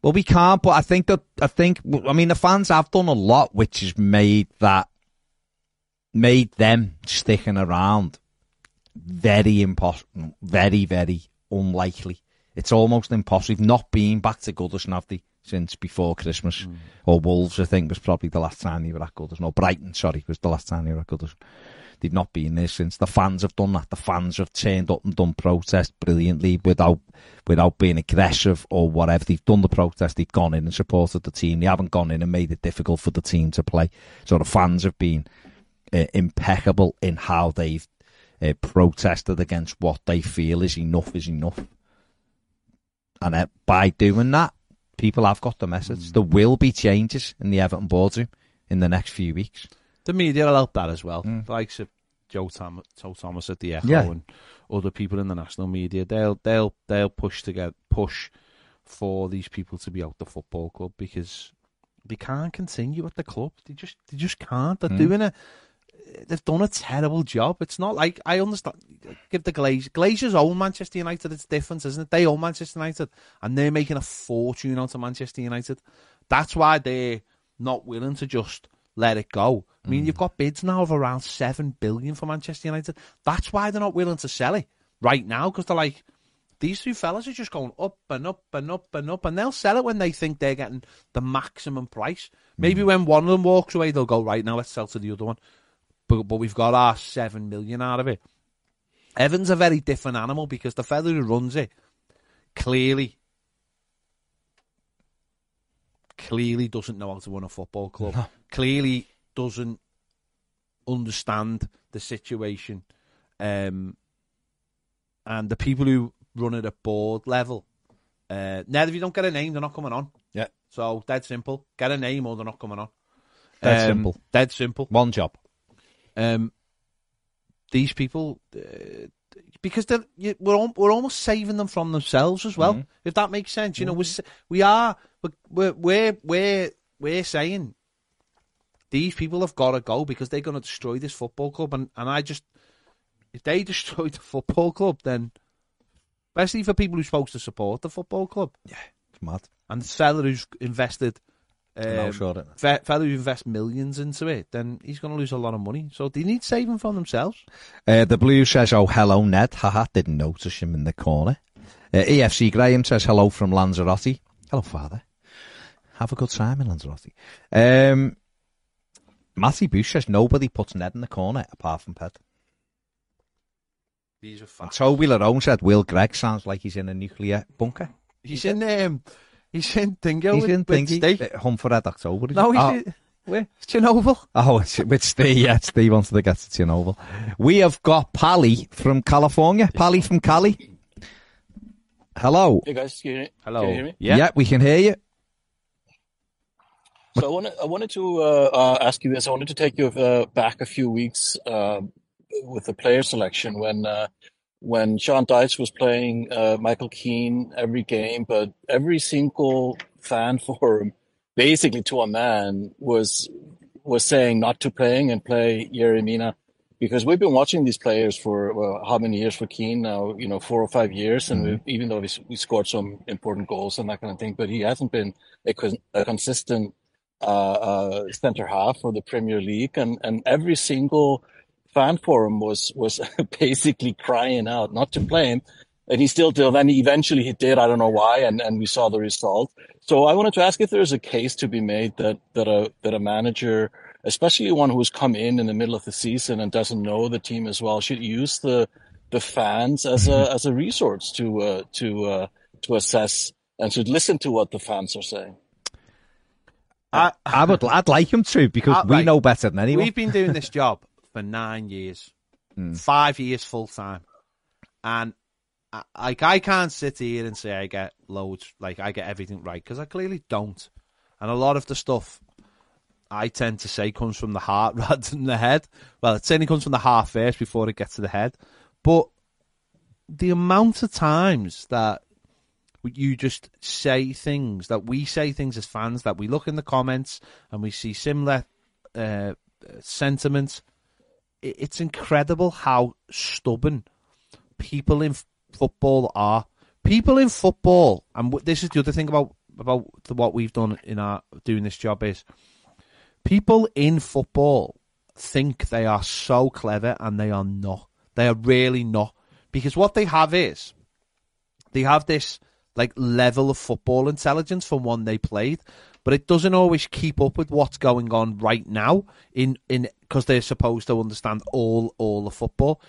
Well, we can't, but I think that, I think, I mean, the fans have done a lot which has made that, made them sticking around very impossible, very, very unlikely. It's almost impossible. Not been back to Goodison, have they, since before Christmas. Or Wolves, I think, was probably the last time they were at Goodison. No, Brighton, sorry, was the last time they were at Goodison. They've not been there since. The fans have done that. The fans have turned up and done protest brilliantly without without being aggressive or whatever. They've done the protest. They've gone in and supported the team. They haven't gone in and made it difficult for the team to play. So the fans have been uh, impeccable in how they've uh, protested against what they feel is enough is enough. And uh, by doing that, people have got the message. There will be changes in the Everton boardroom in the next few weeks. The media will help that as well. Mm. The likes of Joe, Tom, Joe Thomas at the Echo Yeah. and other people in the national media, they'll they'll they'll push to get push for these people to be out the football club because they can't continue at the club. They just they just can't. They're Mm. doing a they've done a terrible job. It's not like I understand. Give the Glaze Glazers own Manchester United. It's different, isn't it? They own Manchester United, and they're making a fortune out of Manchester United. That's why they're not willing to just let it go. I mean, you've mm. got bids now of around seven billion for Manchester United. That's why they're not willing to sell it right now because they're like. These two fellas are just going up and up and up and up, and they'll sell it when they think they're getting the maximum price. Maybe mm. when one of them walks away, they'll go right now. Let's sell to the other one but but we've got our seven million out of it. Everton's a very different animal because the fella who runs it clearly clearly doesn't know how to run a football club. Clearly doesn't understand the situation. Um, and the people who run it at board level, uh, now if you don't get a name, they're not coming on. Yeah. So dead simple. Get a name or they're not coming on. Dead Um, simple. Dead simple. One job. Um, these people, uh, because they're, you, we're we're almost saving them from themselves as well. If that makes sense, you know, we're, we are we're we're we're we're saying these people have got to go because they're going to destroy this football club, and and I just if they *laughs* destroy the football club, then especially for people who're supposed to support the football club, yeah, It's mad. and the fella who's invested. No, Um, sure. it- fe- fellow who invests millions into it, then he's going to lose a lot of money. So they need saving from themselves. Uh, the Blue says, oh, hello, Ned. Haha, didn't notice him in the corner. Uh, EFC Graham says, hello from Lanzarote. Hello, father. Have a good time in Lanzarote. Um, Matthew Bush says, nobody puts Ned in the corner apart from Ped. These are And facts. Toby Larone said, Will Gregg sounds like he's in a nuclear bunker. He's in um, he's in Dingo he's with, in with Thingy. Steve. Uh, Humford October. is No, he's oh, in, where? Chernobyl. oh, it's with Steve. Yeah, Steve wanted to get to Chernobyl. We have got Pally from California. Pally from Cali. Hello. Hey guys, can you, hear me? Hello. can you hear me? Yeah. we can hear you. So I wanted I wanted to uh, uh, ask you this. I wanted to take you uh, back a few weeks uh, with the player selection when uh, when Sean Dyche was playing uh, Michael Keane every game, but every single fan *laughs* forum, basically to a man, was was saying not to playing and play Yerry Mina because we've been watching these players for well, how many years for Keane now? You know, four or five years, and we, even though we, we scored some important goals and that kind of thing, but he hasn't been a, a consistent uh, uh, center half for the Premier League, and and every single fan forum was was *laughs* basically crying out not to play him, and he still did. Then eventually he did. I don't know why, and and we saw the result. So I wanted to ask if there's a case to be made that that a that a manager, especially one who's come in in the middle of the season and doesn't know the team as well, should use the the fans as a as a resource to uh, to uh, to assess and should listen to what the fans are saying. I, I would, I'd like him to because Uh, we right. know better than anyone. We've been doing this job for nine years, Hmm. five years full time, and I, like I can't sit here and say I get loads, like I get everything right because I clearly don't, and a lot of the stuff I tend to say comes from the heart *laughs* rather than the head. Well, it certainly comes from the heart first before it gets to the head, but the amount of times that you just say things that we say things as fans that we look in the comments and we see similar uh, sentiments. It's incredible how stubborn people in football are. People in football, and this is the other thing about about the, what we've done in our doing this job is people in football think they are so clever and they are not. They are really not because what they have is they have this like level of football intelligence from one they played, but it doesn't always keep up with what's going on right now in in because they're supposed to understand all all the football.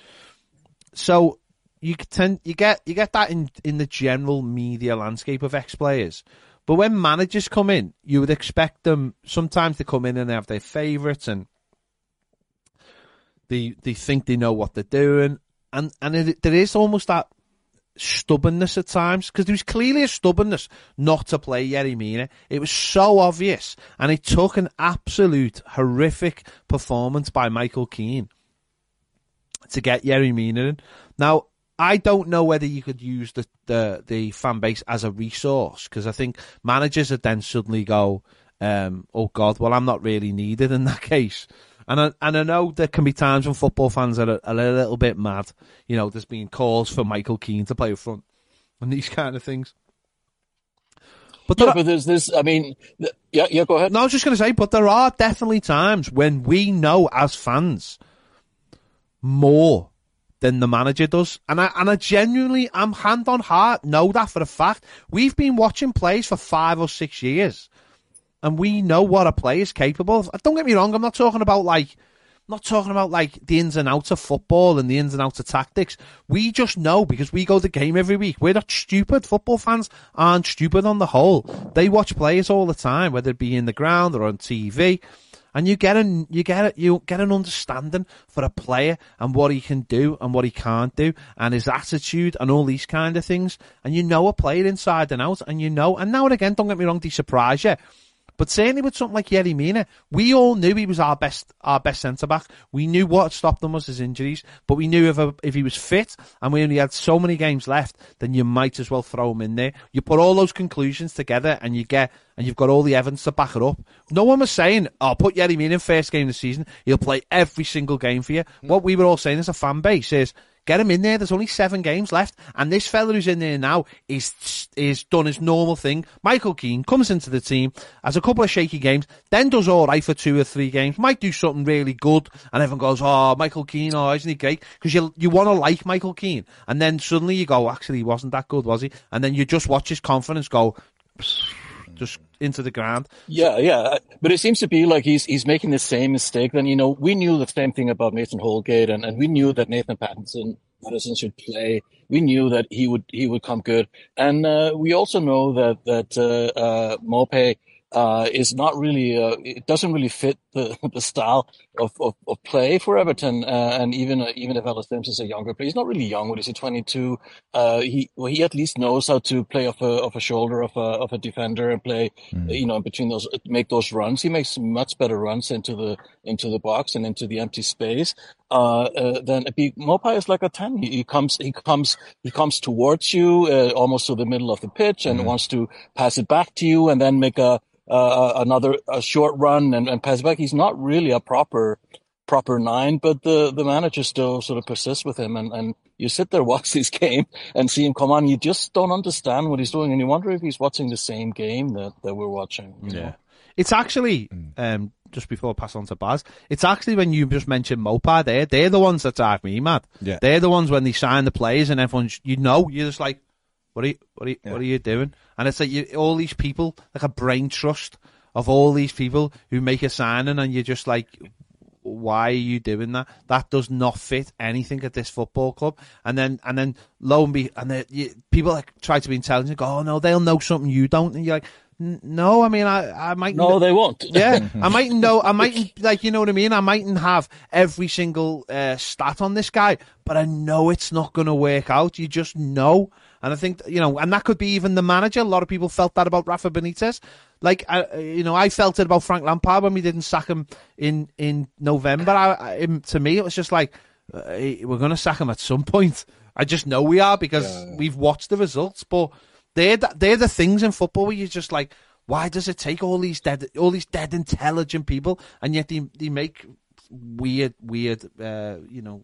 So you tend you get you get that in in the general media landscape of ex players. But when managers come in, you would expect them sometimes to come in and they have their favourites and they they think they know what they're doing, and and it, there is almost that stubbornness at times because there was clearly a stubbornness not to play Yerry Mina. It was so obvious, and it took an absolute horrific performance by Michael Keane to get Yerry Mina in. Now, I don't know whether you could use the the, the fan base as a resource because I think managers would then suddenly go, um, "Oh God, well I'm not really needed in that *laughs* case." And I, and I know there can be times when football fans are a, a little bit mad. You know, there's been calls for Michael Keane to play up front and these *laughs* kind of things. But Yeah, there, but there's this. I mean, th- yeah, yeah. Go ahead. no, I was just going to say, but there are definitely times when we know as fans more than the manager does, and I and I genuinely, I'm hand on heart, know that for a fact. We've been watching plays for five or six years, and we know what a player is capable of. Don't get me wrong, I'm not talking about like. I'm not talking about like the ins and outs of football and the ins and outs of tactics. We just know because we go to the game every week. We're not stupid. Football fans aren't stupid on the whole. They watch players all the time, whether it be in the ground or on TV, and you get an you get a, you get an understanding for a player and what he can do and what he can't do and his attitude and all these kind of things. And you know a player inside and out, and you know. And now and again, don't get me wrong, they surprise you. But certainly with something like Yerry Mina, we all knew he was our best our best centre back. We knew what stopped him was his injuries, but we knew if a, if he was fit and we only had so many games left, then you might as well throw him in there. You put all those conclusions together and you get and you've got all the evidence to back it up. No one was saying, "I'll "Oh, put Yerry Mina in first game of the season. He'll play every single game for you." What we were all saying as a fan base is. Get him in there. There's only seven games left, and this fella who's in there now is is done his normal thing. Michael Keane comes into the team, has a couple of shaky games, then does all right for two or three games. Might do something really good, and everyone goes, "Oh, Michael Keane, oh, isn't he great?" Because you you want to like Michael Keane, and then suddenly you go, "Actually, he wasn't that good, was he?" And then you just watch his confidence go just into the ground. Yeah, yeah. But it seems to be like he's he's making the same mistake. Then you know, we knew the same thing about Nathan Holgate, and, and we knew that Nathan Pattinson Patterson should play. We knew that he would he would come good, and uh, we also know that that uh, uh, Maupay uh, is not really uh, it doesn't really fit the *laughs* the style of, of, of play for Everton. Uh, and even uh, even if Ellis Simms is a younger player, he's not really young. What is he? Twenty two. Uh, he well, he at least knows how to play off a off a shoulder of a of a defender and play you know in between those make those runs. He makes much better runs into the into the box and into the empty space. Uh, uh, then be, Maupay is like a ten. He, he comes he comes he comes towards you uh, almost to the middle of the pitch and wants to pass it back to you and then make a uh, another a short run and, and pass it back. He's not really a proper proper nine, but the, the manager still sort of persists with him and, and you sit there, *laughs* watch this game and see him come on. You just don't understand what he's doing and you wonder if he's watching the same game that, that we're watching. you know? It's actually, um, just before I pass on to Baz, it's actually when you just mentioned Maupay there, they're the ones that drive me mad. Yeah. They're the ones when they sign the players and everyone's, you know, you're just like, what are you, what are you, what are you doing? And it's like you, all these people, like a brain trust of all these people who make a signing and you're just like, why are you doing that? That does not fit anything at this football club. And then, and then, lo and be, and you, people like try to be intelligent, go, oh no, they'll know something you don't. And you're like, "N- no, I mean, I, I might. No, they won't. *laughs* Yeah, I *laughs* mightn't know. I mightn't like you know what I mean. I mightn't have every single uh, stat on this guy, but I know it's not going to work out. You just know, and I think you know, and that could be even the manager. A lot of people felt that about Rafa Benitez. Like, I, you know, I felt it about Frank Lampard when we didn't sack him in in November. I, I, him- to me, it was just like uh, we're going to sack him at some point. I just know we are because we've watched the results, but they're the, they're the things in football where you're just like, why does it take all these dead, all these dead intelligent people, and yet they they make weird, weird, uh, you know,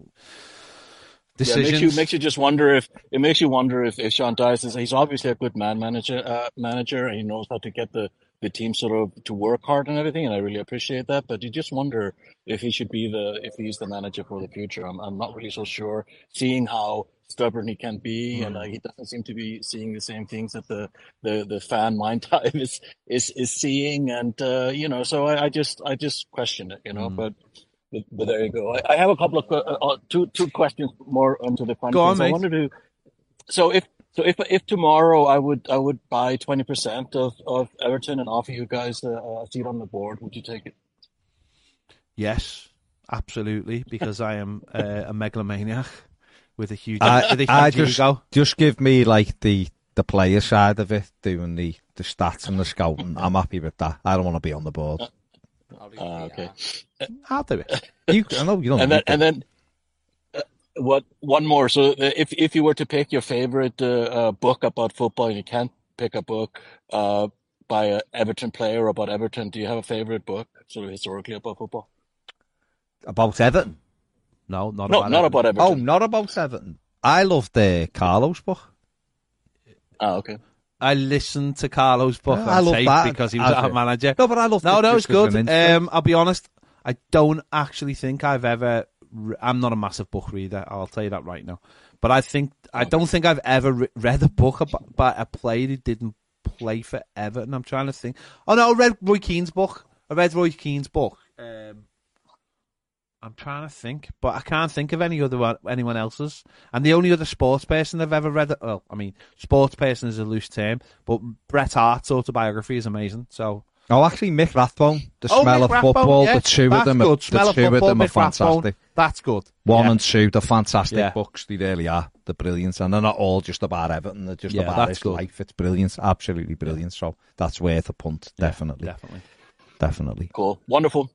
Yeah, decisions? makes you makes you just wonder if it makes you wonder if, if Sean Dyche is he's obviously a good man manager uh, manager and he knows how to get the, the team sort of to work hard and everything and I really appreciate that. But you just wonder if he should be the if he's the manager for the future. I'm I'm not really so sure seeing how stubborn he can be and uh, he doesn't seem to be seeing the same things that the the, the fan mind *laughs* type is is is seeing and uh, you know so I, I just I just question it you know but but, but there you go. I, I have a couple of uh, uh, two two questions more onto the fun Go on. I mate. wanted to. So if so if if tomorrow I would I would buy twenty percent of, of Everton and offer you guys a, a seat on the board, would you take it? Yes, absolutely, because I am uh, a megalomaniac with a huge, I, with a I huge just ego. just give me like the the player side of it, doing the the stats and the scouting. I'm happy with that. I don't want to be on the board. I'll Ah, okay. I'll do it. You, I know you don't. And then and then uh, what one more? So, uh, if if you were to pick your favorite uh, uh, book about football, and you can't pick a book uh, by an Everton player about Everton. Do you have a favorite book, sort of historically about football? About Everton. No, not No, about not Everton. about Everton. Oh, not about Everton. I love the Carlo's book. Ah, okay. I listened to Carlo's book Yeah, I love tape that because he was our a- manager. No, but I love No, it no, just it's good. as an instinct. Um, I'll be honest. I don't actually think I've ever. re- I'm not a massive book reader. I'll tell you that right now. But I think I don't think I've ever re- read a book about, about a player who didn't play for Everton. I'm trying to think. Oh no, I read Roy Keane's book. I read Roy Keane's book. Um, I'm trying to think, but I can't think of any other one, anyone else's. And the only other sports person I've ever read, well, I mean, sports person is a loose term, but Bret Hart's autobiography is amazing. So Oh, actually, Mick Rathbone, The Oh, Smell Mick of Rathbone, Football, yeah, the two of that's them, good. are, Smell the of two of Football, them are Mick Rathbone. fantastic. That's good. One Yeah. and two, they're fantastic Yeah. books. They really are. They're brilliant, and they're not all just about Everton. They're just Yeah, about that's his good. life. It's brilliant, absolutely brilliant. So that's worth a punt, definitely, Definitely. definitely. Cool, wonderful.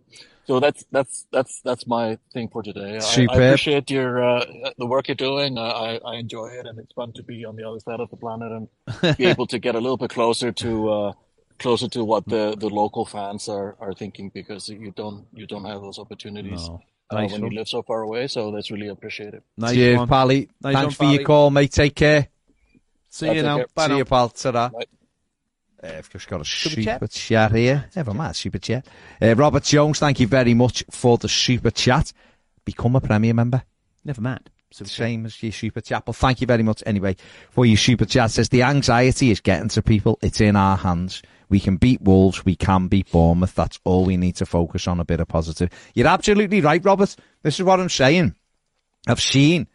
So that's that's that's that's my thing for today. I, I appreciate your uh, the work you're doing. I, I I enjoy it, and it's fun to be on the other side of the planet and be *laughs* able to get a little bit closer to uh, closer to what the, the local fans are, are thinking because you don't you don't have those opportunities No. uh, when one. you live so far away. So that's really appreciated. Nice Cheers, one. Pally. Nice Thanks one, for your call, mate. Take care. See I'll you now. care. Bye See now. you, pal. Ta-ra. Uh, I've got a Super super, chat. chat. here. Never mind, super chat. Uh, Robert Jones, thank you very much for the super chat. Become a Premier member. Never mind. So the same as your super chat. But thank you very much anyway for your super chat. Says the anxiety is getting to people. It's in our hands. We can beat Wolves. We can beat Bournemouth. That's all we need to focus on. A bit of positive. You're absolutely right, Robert. This is what I'm saying. I've seen,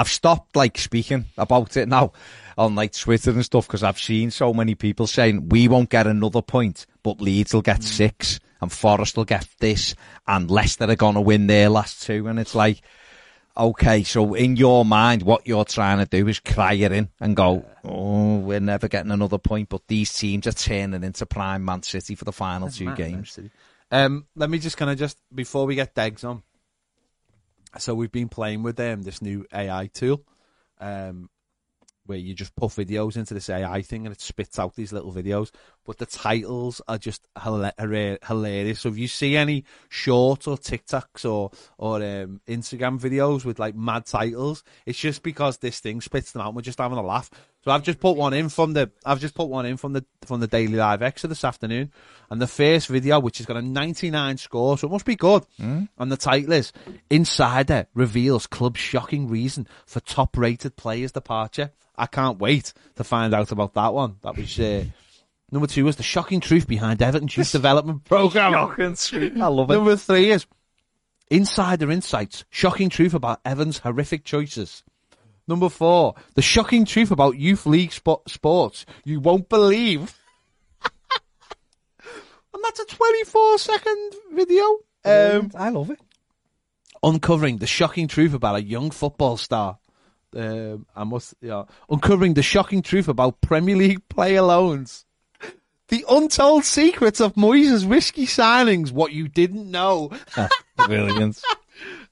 I've stopped like speaking about it now on like Twitter and stuff because I've seen so many people saying we won't get another point, but Leeds will get six and Forest will get this and Leicester are going to win their last two. And it's like, okay, so in your mind, what you're trying to do is cry it in and go, oh, we're never getting another point, but these teams are turning into prime Man City for the final two Mad, games. Um, let me just kind of just before we get Degs on. So we've been playing with um, this new AI tool, um, where you just put videos into this AI thing and it spits out these little videos. But the titles are just hila- hila- hilarious. So if you see any shorts or TikToks or or um, Instagram videos with like mad titles, it's just because this thing spits them out. and We're just having a laugh. So I've just put one in from the I've just put one in from the from the Daily Live Extra this afternoon, and the first video, which has got a 99 score, so it must be good. And the title is "Insider reveals club's shocking reason for top-rated players' departure." I can't wait to find out about that one. That was uh, number two was the shocking truth behind Everton's youth development program. I love it. Number three is Insider Insights, shocking truth about Evans' horrific choices. Number four, the shocking truth about youth league spo- sports you won't believe. *laughs* and that's a 24 second video. Um, I love it. uncovering the shocking truth about a young football star. Um, I must, yeah, uncovering the shocking truth about Premier League player loans. The untold secrets of Moyes' risky signings. What you didn't know. Brilliant. *laughs*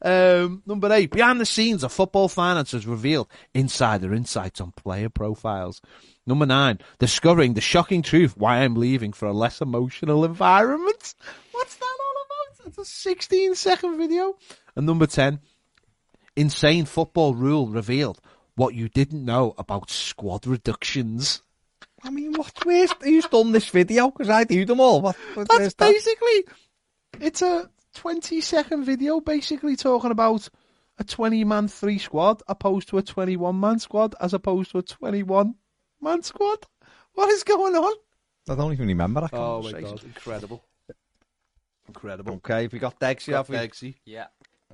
Um, number eight, behind the scenes of football finance has revealed insider insights on player profiles. Number nine, discovering the shocking truth why I'm leaving for a less emotional environment. *laughs* What's that all about? It's a 16 second video. And number 10, insane football rule revealed what you didn't know about squad reductions. I mean, what? Where's, who's done this video? Because I do them all. What? what- That's where's that? basically it's a twenty second video, basically talking about a twenty man three squad opposed to a twenty one man squad, as opposed to a twenty one man squad. What is going on? I don't even remember that Oh my conversation. god, incredible, incredible. Okay, we got Dexy, have we? Dexy. Yeah.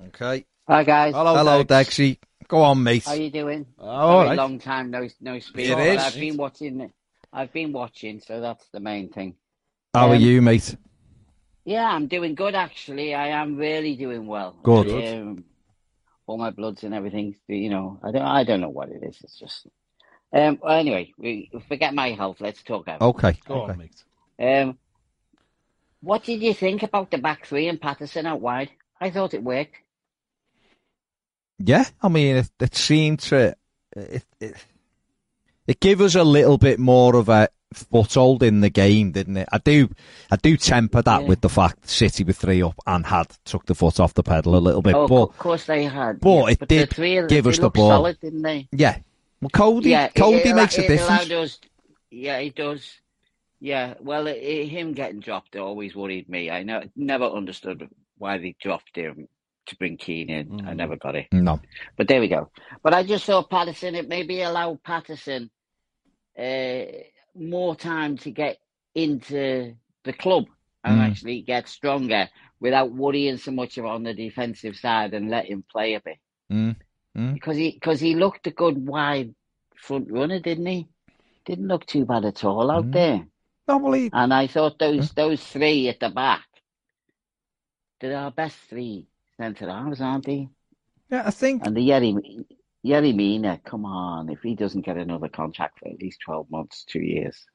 Okay. Hi guys, Hello, Hello, Dex. Dexy. Go on, mate. how you doing? Oh, Very right. long time no no speak. It but is. I've been watching. I've been watching, so that's the main thing. How are Um, you, mate? Yeah, I'm doing good actually. I am really doing well. Good. Um, all my bloods and everything. You know, I don't. I don't know what it is. It's just. Um. Well, anyway, we forget my health. Let's talk about. Okay. Go okay. on, mate. Um. What did you think about the back three and Patterson out wide? I thought it worked. Yeah, I mean, it, it seemed to it, it it gave us a little bit more of a foothold in the game, didn't it? I do, I do temper that Yeah. with the fact City were three up and had took the foot off the pedal a little bit, Oh, but of course they had. but yeah, it the did three give us the ball. Solid, didn't they? yeah, well, Coady, yeah, Coady it, makes it, a difference. allowed us, yeah, he does. Yeah, well, it, it- him getting dropped always worried me. I know, never understood why they dropped him to bring Keane in. I Mm. never got it. No, But there we go. But I just saw Patterson. It maybe allow Patterson uh, more time to get into the club and Mm. actually get stronger without worrying so much on the defensive side and let him play a bit Mm. Mm. because he because he looked a good wide front runner, didn't he? Didn't look too bad at all out Mm. there. no, well, he, And I thought those those three at the back, they're our best three centre halves, aren't they? yeah, I think And the Yerry, Yerry Mina, come on, if he doesn't get another contract for at least 12 months, two years.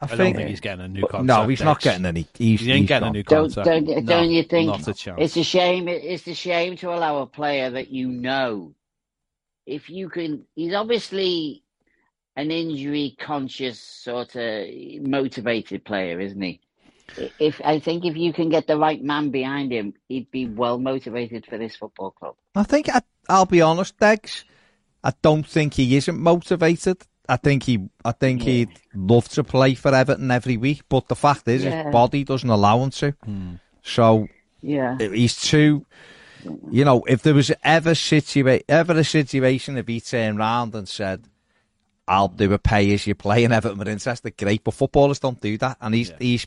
I I don't think think he's getting a new contract. no, he's not getting any. He's, He ain't he's getting a gone. new Don't, contract. don't, don't you think Not a chance. it's a shame? It's a shame to allow a player that you know, if you can, he's obviously an injury conscious, sort of motivated player, isn't he? If I think if you can get the right man behind him, he'd be well motivated for this football club. I think I, I'll be honest, Degs. I don't think he isn't motivated. I think he, I think Yeah. he'd love to play for Everton every week, but the fact is, Yeah. his body doesn't allow him to. Hmm. So Yeah. he's too. You know, if there was ever situa- ever a situation, if he turned round and said, "I'll do a pay as you play," and Everton were interested, great. But footballers don't do that, and he's he's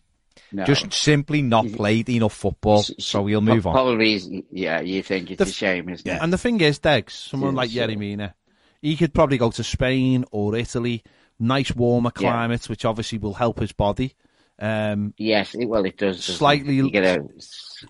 No. just simply not played enough football, so he'll move on. Probably, is- yeah, you think it's The a f- shame, isn't it? And the thing is, Degs, someone Yeah, like sure. Yerry Mina, he could probably go to Spain or Italy, nice warmer Yeah. climates, which obviously will help his body. Um, Yes, it, well, it does. doesn't it? Slightly- You get a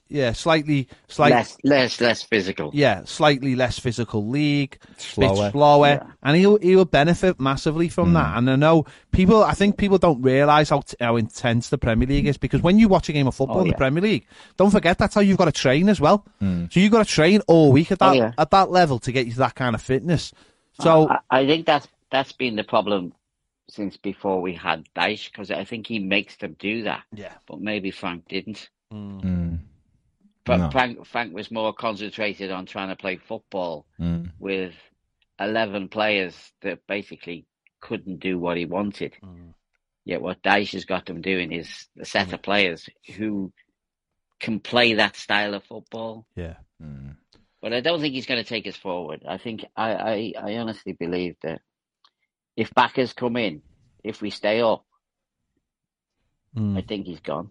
yeah, slightly, slightly, less, less, less physical. yeah, slightly less physical league, Slower. bit slower, Yeah. and he'll he'll benefit massively from Hmm. that. And I know people, I think people don't realise how t- how intense the Premier League is because when you watch a game of football Oh, in the yeah. Premier League, don't forget that's how you've got to train as well. Hmm. So you've got to train all week at that Oh, yeah. at that level to get you to that kind of fitness. So I, I think that's that's been the problem since before we had Dyche because I think he makes them do that, yeah. but maybe Frank didn't. Mm, Fra- No. Frank Frank was more concentrated on trying to play football mm, with eleven players that basically couldn't do what he wanted. Yet what Dyche has got them doing is a set of players who can play that style of football. Yeah. mm. But I don't think he's going to take us forward. I think I, I, I honestly believe that if backers come in, if we stay up, Mm. I think he's gone.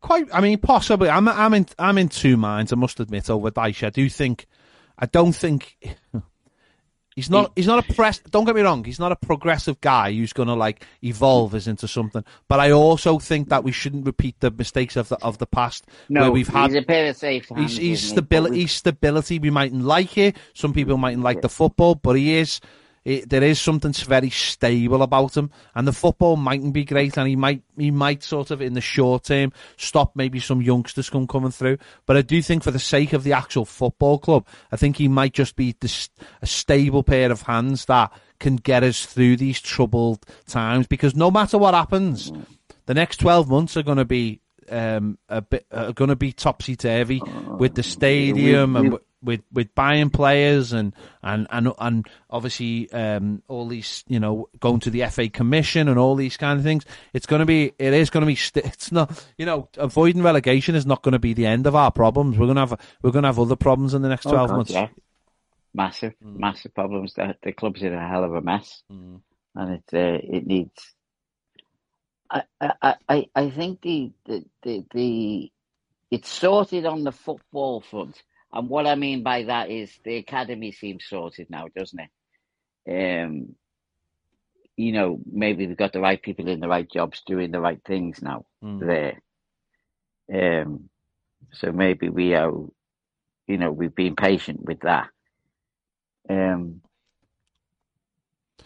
Quite, I mean, possibly. I'm, I'm in, I'm in two minds. I must admit over Dyche. I do think, I don't think *laughs* he's not, he's not a press. Don't get me wrong. He's not a progressive guy who's going to like evolve us into something. But I also think that we shouldn't repeat the mistakes of the of the past No, where we've had. he's a pair of safe hands. He's, he's stability. He's stability. We mightn't like it. Some people mightn't like the football, but he is. It, there is something very stable about him, and the football mightn't be great, and he might he might sort of in the short term stop maybe some youngsters come coming through. But I do think for the sake of the actual football club, I think he might just be this, a stable pair of hands that can get us through these troubled times. Because no matter what happens, the next twelve months are going to be um, a bit are going to be topsy turvy with the stadium and with, with buying players and and and and obviously um, all these you know going to the FA Commission and all these kind of things. It's going to be it is going to be st- *laughs* it's not you know avoiding relegation is not going to be the end of our problems. We're going to have we're going to have other problems in the next Oh, twelve God, months. yeah. Massive, massive problems. The, the club's in a hell of a mess, Mm. and it uh, it needs. I, I, I, I think the, the, the, the it's sorted on the football front, and what I mean by that is the academy seems sorted now, doesn't it? Um, you know, maybe they've got the right people in the right jobs doing the right things now Mm. there. Um, so maybe we are, you know, we've been patient with that. Um,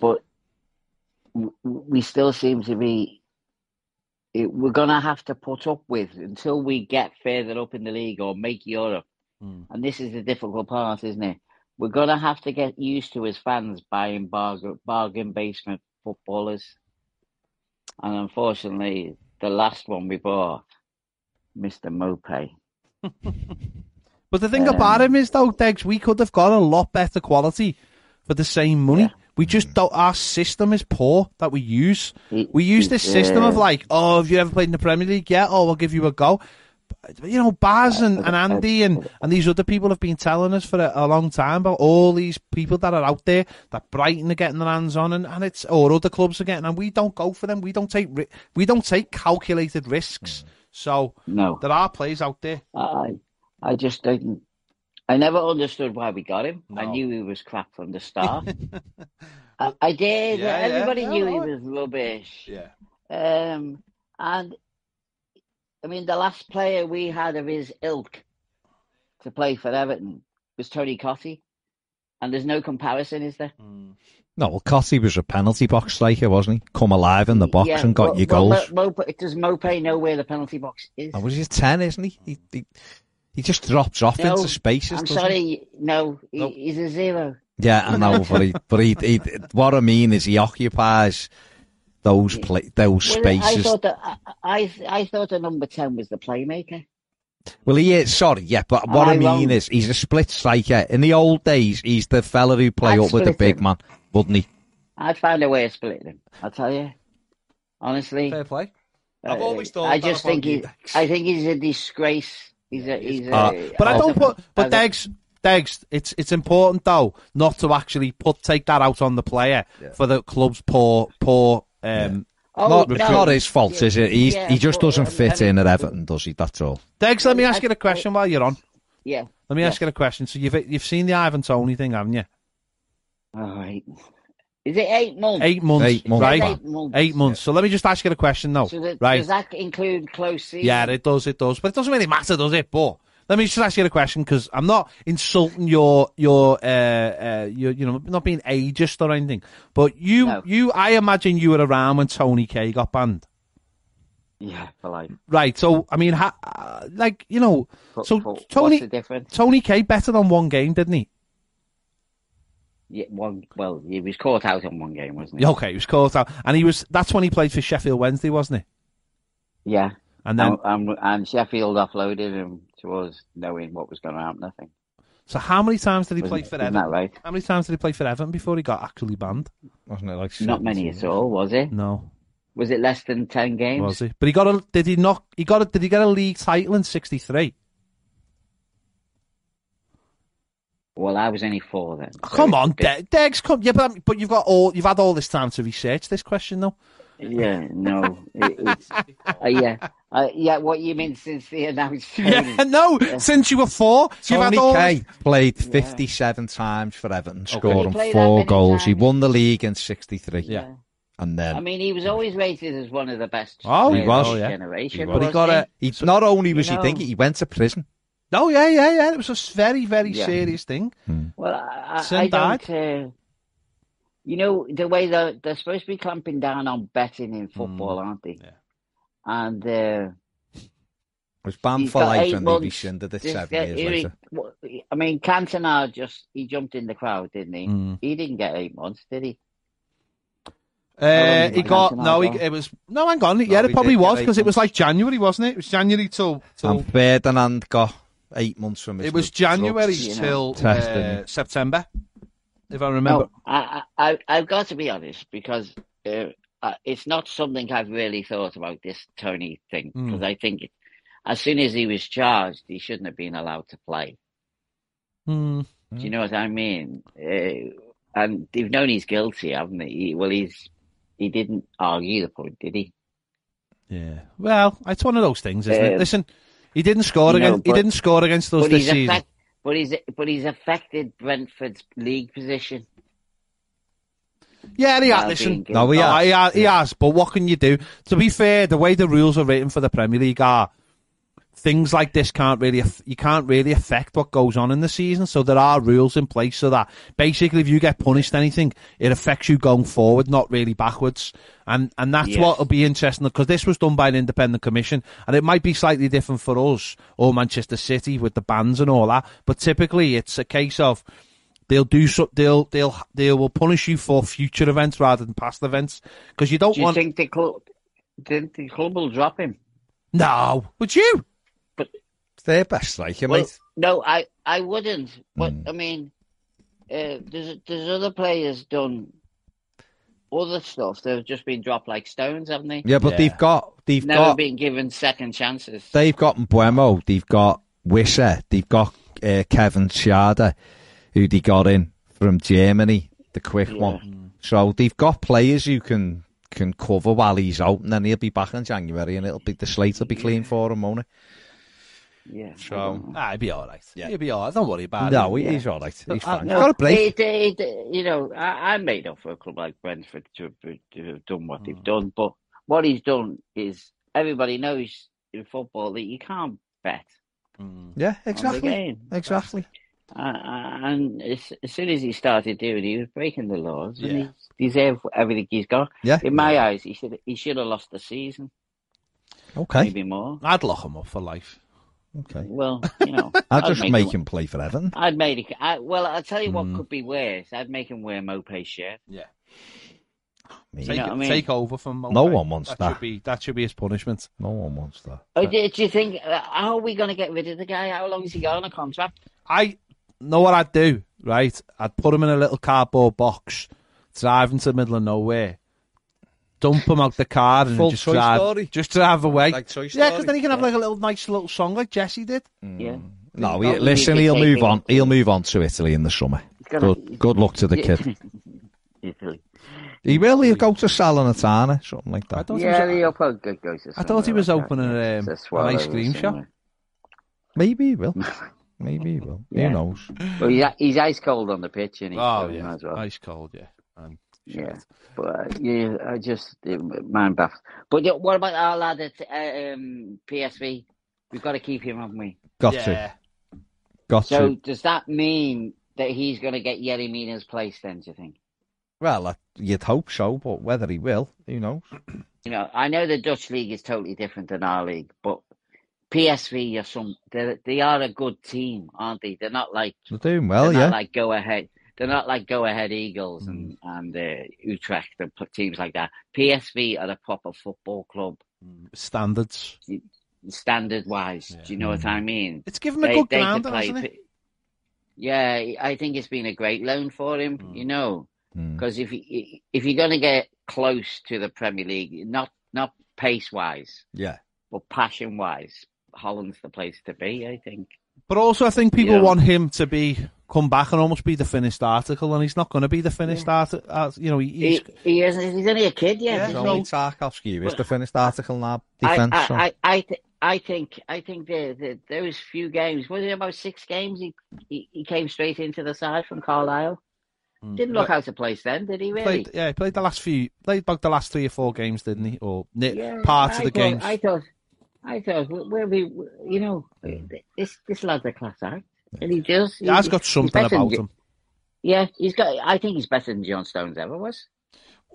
but w- we still seem to be. It, we're gonna have to put up with until we get further up in the league or make Europe. And this is the difficult part, isn't it? We're going to have to get used to as fans buying bargain, bargain basement footballers. And unfortunately, the last one we bought, Mr. Maupay. *laughs* But the thing Um, about him is, though, Degs, we could have got a lot better quality for the same money. Yeah. We just don't. Our system is poor that we use. We use this system of like, oh, have you ever played in the Premier League? Yeah. Oh, we'll give you a go. You know, Baz and, and Andy and, and these other people have been telling us for a, a long time about all these people that are out there that Brighton are getting their hands on and, and it's or other clubs are getting and we don't go for them. We don't take we don't take calculated risks. So No, there are players out there. I, I just didn't. I never understood why we got him. I knew he was crap from the start. *laughs* I, I did. Yeah. Everybody Yeah, knew he was rubbish. Yeah. Um, and I mean, the last player we had of his ilk to play for Everton was Tony Cottee, and there's no comparison, is there? Hmm. No, well, Cottee was a penalty box striker, wasn't he? Come alive in the box Yeah, and got well- your well, goals. Mo- Mo- does Maupay know where the penalty box is? That was his 10, isn't he? He, he, he just drops off No, into spaces. I'm doesn't he? sorry, no, he, Nope. he's a zero. Yeah, I know, but, he, but he, he, what I mean is he occupies those pla those Well, spaces. I thought that I, I, I thought the number ten was the playmaker. Well, he is. Sorry, yeah, but what I, I mean wrong? is he's a split striker. In the old days, he's the fella who play I'd up with the big him. man, wouldn't he? I'd find a way of splitting him. I'll tell you, honestly. Fair play. uh, I've always thought I just think he, Dex. I think he's a disgrace. He's a, he's a. Uh, But I don't a- put. But as a- Degs, Degs, it's it's important though not to actually put take that out on the player for the club's poor poor. Um, Oh, not, no. not his fault, Yeah, is it? He's, yeah, he just but, doesn't um, fit in at Everton, does he? That's all. Degs, let me ask you a question while you're on. Yeah. Let me Yeah. ask you a question. So you've you've seen the Ivan Toney thing, haven't you? All right. Is it eight months? Eight months, Eight months, right? Eight months. Eight months. So let me just ask you a question now, So that, right? does that include close season? Yeah, it does. It does. But it doesn't really matter, does it? But let me just ask you a question because I'm not insulting your your uh, uh your you know not being ageist or anything. But you No. you I imagine you were around when Tony Kay got banned, Yeah, for like. right? So I mean, ha, uh, like you know, For, so what's Tony? Tony Kay betted on one game, didn't he? Yeah, one. Well, he was caught out on one game, wasn't he? Okay, he was caught out, and he was. That's when he played for Sheffield Wednesday, wasn't he? Yeah. And then, And, and, and Sheffield offloaded him to us, knowing what was going to happen. I think. so how many times did he play for isn't Everton? that right? How many times did he play for Everton before he got actually banned? Wasn't it like Not many at all, was it? No, Was it less than ten games? was he? But he got a. Did he not? He got a. Did he get a league title in '63? Well, I was only four then. so Come on, a De- Degs, come. Yeah, but, but you've got all. You've had all this time to research this question, though. Yeah, no, it, it's uh, yeah, uh, yeah. What you mean since the announcement? Yeah, training? no. Since you were four, you've had all. Kay played 57 times for Everton, He scoring played four many goals. He won the league in 63. Yeah. And then I mean, he was always rated as one of the best. Oh, he was. of yeah. generation. He was. But he got a- he, not only was you he know- thinking, he went to prison. Oh yeah, yeah, yeah. It was a very, very Yeah. serious thing. Well, I, I, Son I don't. Uh, you know the way they're, they're supposed to be clamping down on betting in Mm. football, aren't they? Yeah. And uh, was banned for got life eight and they months. rescinded it Just seven get- years here he- I mean, Cantona just he jumped in the crowd, didn't he? Mm. He didn't get eight months, did he? Uh, he got Cantona no. He, it was no. Hang on. Yeah, it probably was because it was like January, wasn't it? It was January till till. And Ferdinand got eight months from his It was drugs. January you know. till uh. September, if I remember. No, I, I, I- I've got to be honest because uh, uh, it's not something I've really thought about this Toney thing Mm. because I think it, as soon as he was charged, he shouldn't have been allowed to play. Hmm. Do you know what I mean? Uh, and they've known he's guilty, haven't they? He, well, he's he didn't argue the point, did he? Yeah. Well, it's one of those things, isn't it? Uh, Listen, he didn't score you know, against. he didn't score against us But this season. affect, but he's but he's affected Brentford's league position. Yeah, he has. Well, Listen, No, he No, has. he, has, he has. But what can you do? To be fair, the way the rules are written for the Premier League are things like this can't really you can't really affect what goes on in the season. So there are rules in place so that basically if you get punished anything, it affects you going forward, not really backwards. And and that's Yes. what will be interesting because this was done by an independent commission, and it might be slightly different for us or Manchester City with the bans and all that. But typically, it's a case of they'll do so they'll they'll they will punish you for future events rather than past events because you don't want. Do you want think the club, the, the club will drop him? no would you their best striker, Well, mate. no, I, I wouldn't. But Hmm. I mean, uh, there's there's other players done other stuff. They've just been dropped like stones, haven't they? Yeah, but Yeah. they've got they've Never got been given second chances. they've got Mbeumo, they've got Wissa, they've got uh, Kevin Schade, who they got in from Germany, the quick one. So they've got players who can can cover while he's out, and then he'll be back in January, and it'll be the slate will be clean for him, won't it? Yeah. I So- don't ah, he'll be all right Yeah. he'll be all right don't worry about No, it he- he's all right. He's Uh, fine. no, He's got a break. It, it, you know, I, I'm made up for a club like Brentford to, have- to have done what they've done, but what he's done is everybody knows in football that you can't bet Mm. Yeah, exactly, exactly. Uh, and as, as soon as he started doing, it, he was breaking the laws, and Yeah. he deserved everything he's got. Yeah. In my eyes, he should he should have lost the season, Okay, maybe more. I'd lock him up for life okay. Well, you know, *laughs* I'll I'd just make make him- him play for Everton. I'd make it. I, well, I'll tell you what Mm. could be worse. I'd make him wear Mope's shirt. yeah Me. take, know what I mean? take over from No one wants that that. should be that should be his punishment No one wants that. Oh, do, do you think? Uh, how are we going to get rid of the guy? How long is he got on a contract? I know what I'd do, right? I'd put him in a little cardboard box, drive him to the middle of nowhere, dump him out the car, and Full just Toy drive, Story? just drive away. Like Toy yeah, because then he can have like a little nice little song like Jesse did. Yeah. No, No, he, we listen, need he'll move on. He'll move on to Italy in the summer. Gonna- Good, good luck to the kid. Italy. *laughs* He will. He'll go to Salernitana, something like I that. thought Yeah, he was, he'll probably go to I thought he was somewhere like opening that, um, To an Swallows ice or cream shop. somewhere. Maybe he will. *laughs* Maybe he will. Yeah. Who knows? Well, he's, he's ice cold on the pitch, and he? Oh so he yeah, as well. ice cold, yeah. And Yeah, but uh, yeah, I just mind baffled. But yeah, what about our lad at uh, um, PSV? We've got to keep him, haven't we? Got yeah. to. Got So to. does that mean that he's going to get Yerry Mina's place? Then do you think? Well, uh, you'd hope so, but whether he will, who knows? You know, I know the Dutch league is totally different than our league, but PSV are some. They they are a good team, aren't they? They're not like They're doing well, they're yeah. not like go ahead. They're not like go ahead Eagles and and uh, Utrecht and teams like that. PSV are a proper football club, standards. standard wise. Do you know what I mean? It's given him a They- good they ground, hasn't it? Yeah, I think it's been a great loan for him. You know, Mm. because if you, if you're going to get close to the Premier League, not not pace wise, Yeah. but passion wise, Holland's the place to be. I think. But also, I think people Yeah. want him to be come back and almost be the finished article, and he's not going to be the finished article. Uh, you know, he, he's, He, he isn't. He's only a kid yet. Yeah, isn't Only he? Tarkowski is the finished article now. I, Defense. I, so. I, I, th- I think I think the, the those few games was it about six games he, he he came straight into the side from Carlisle. Didn't look out of place then, did he? Really? played, yeah, he played the last few, played about the last three or four games, didn't he? Or Yeah, part of the games. I thought, I thought, where we, you know, this this lad's a class act, and he does. he has he- got something better than about him. Yeah, he's got. I think he's better than John Stones ever was.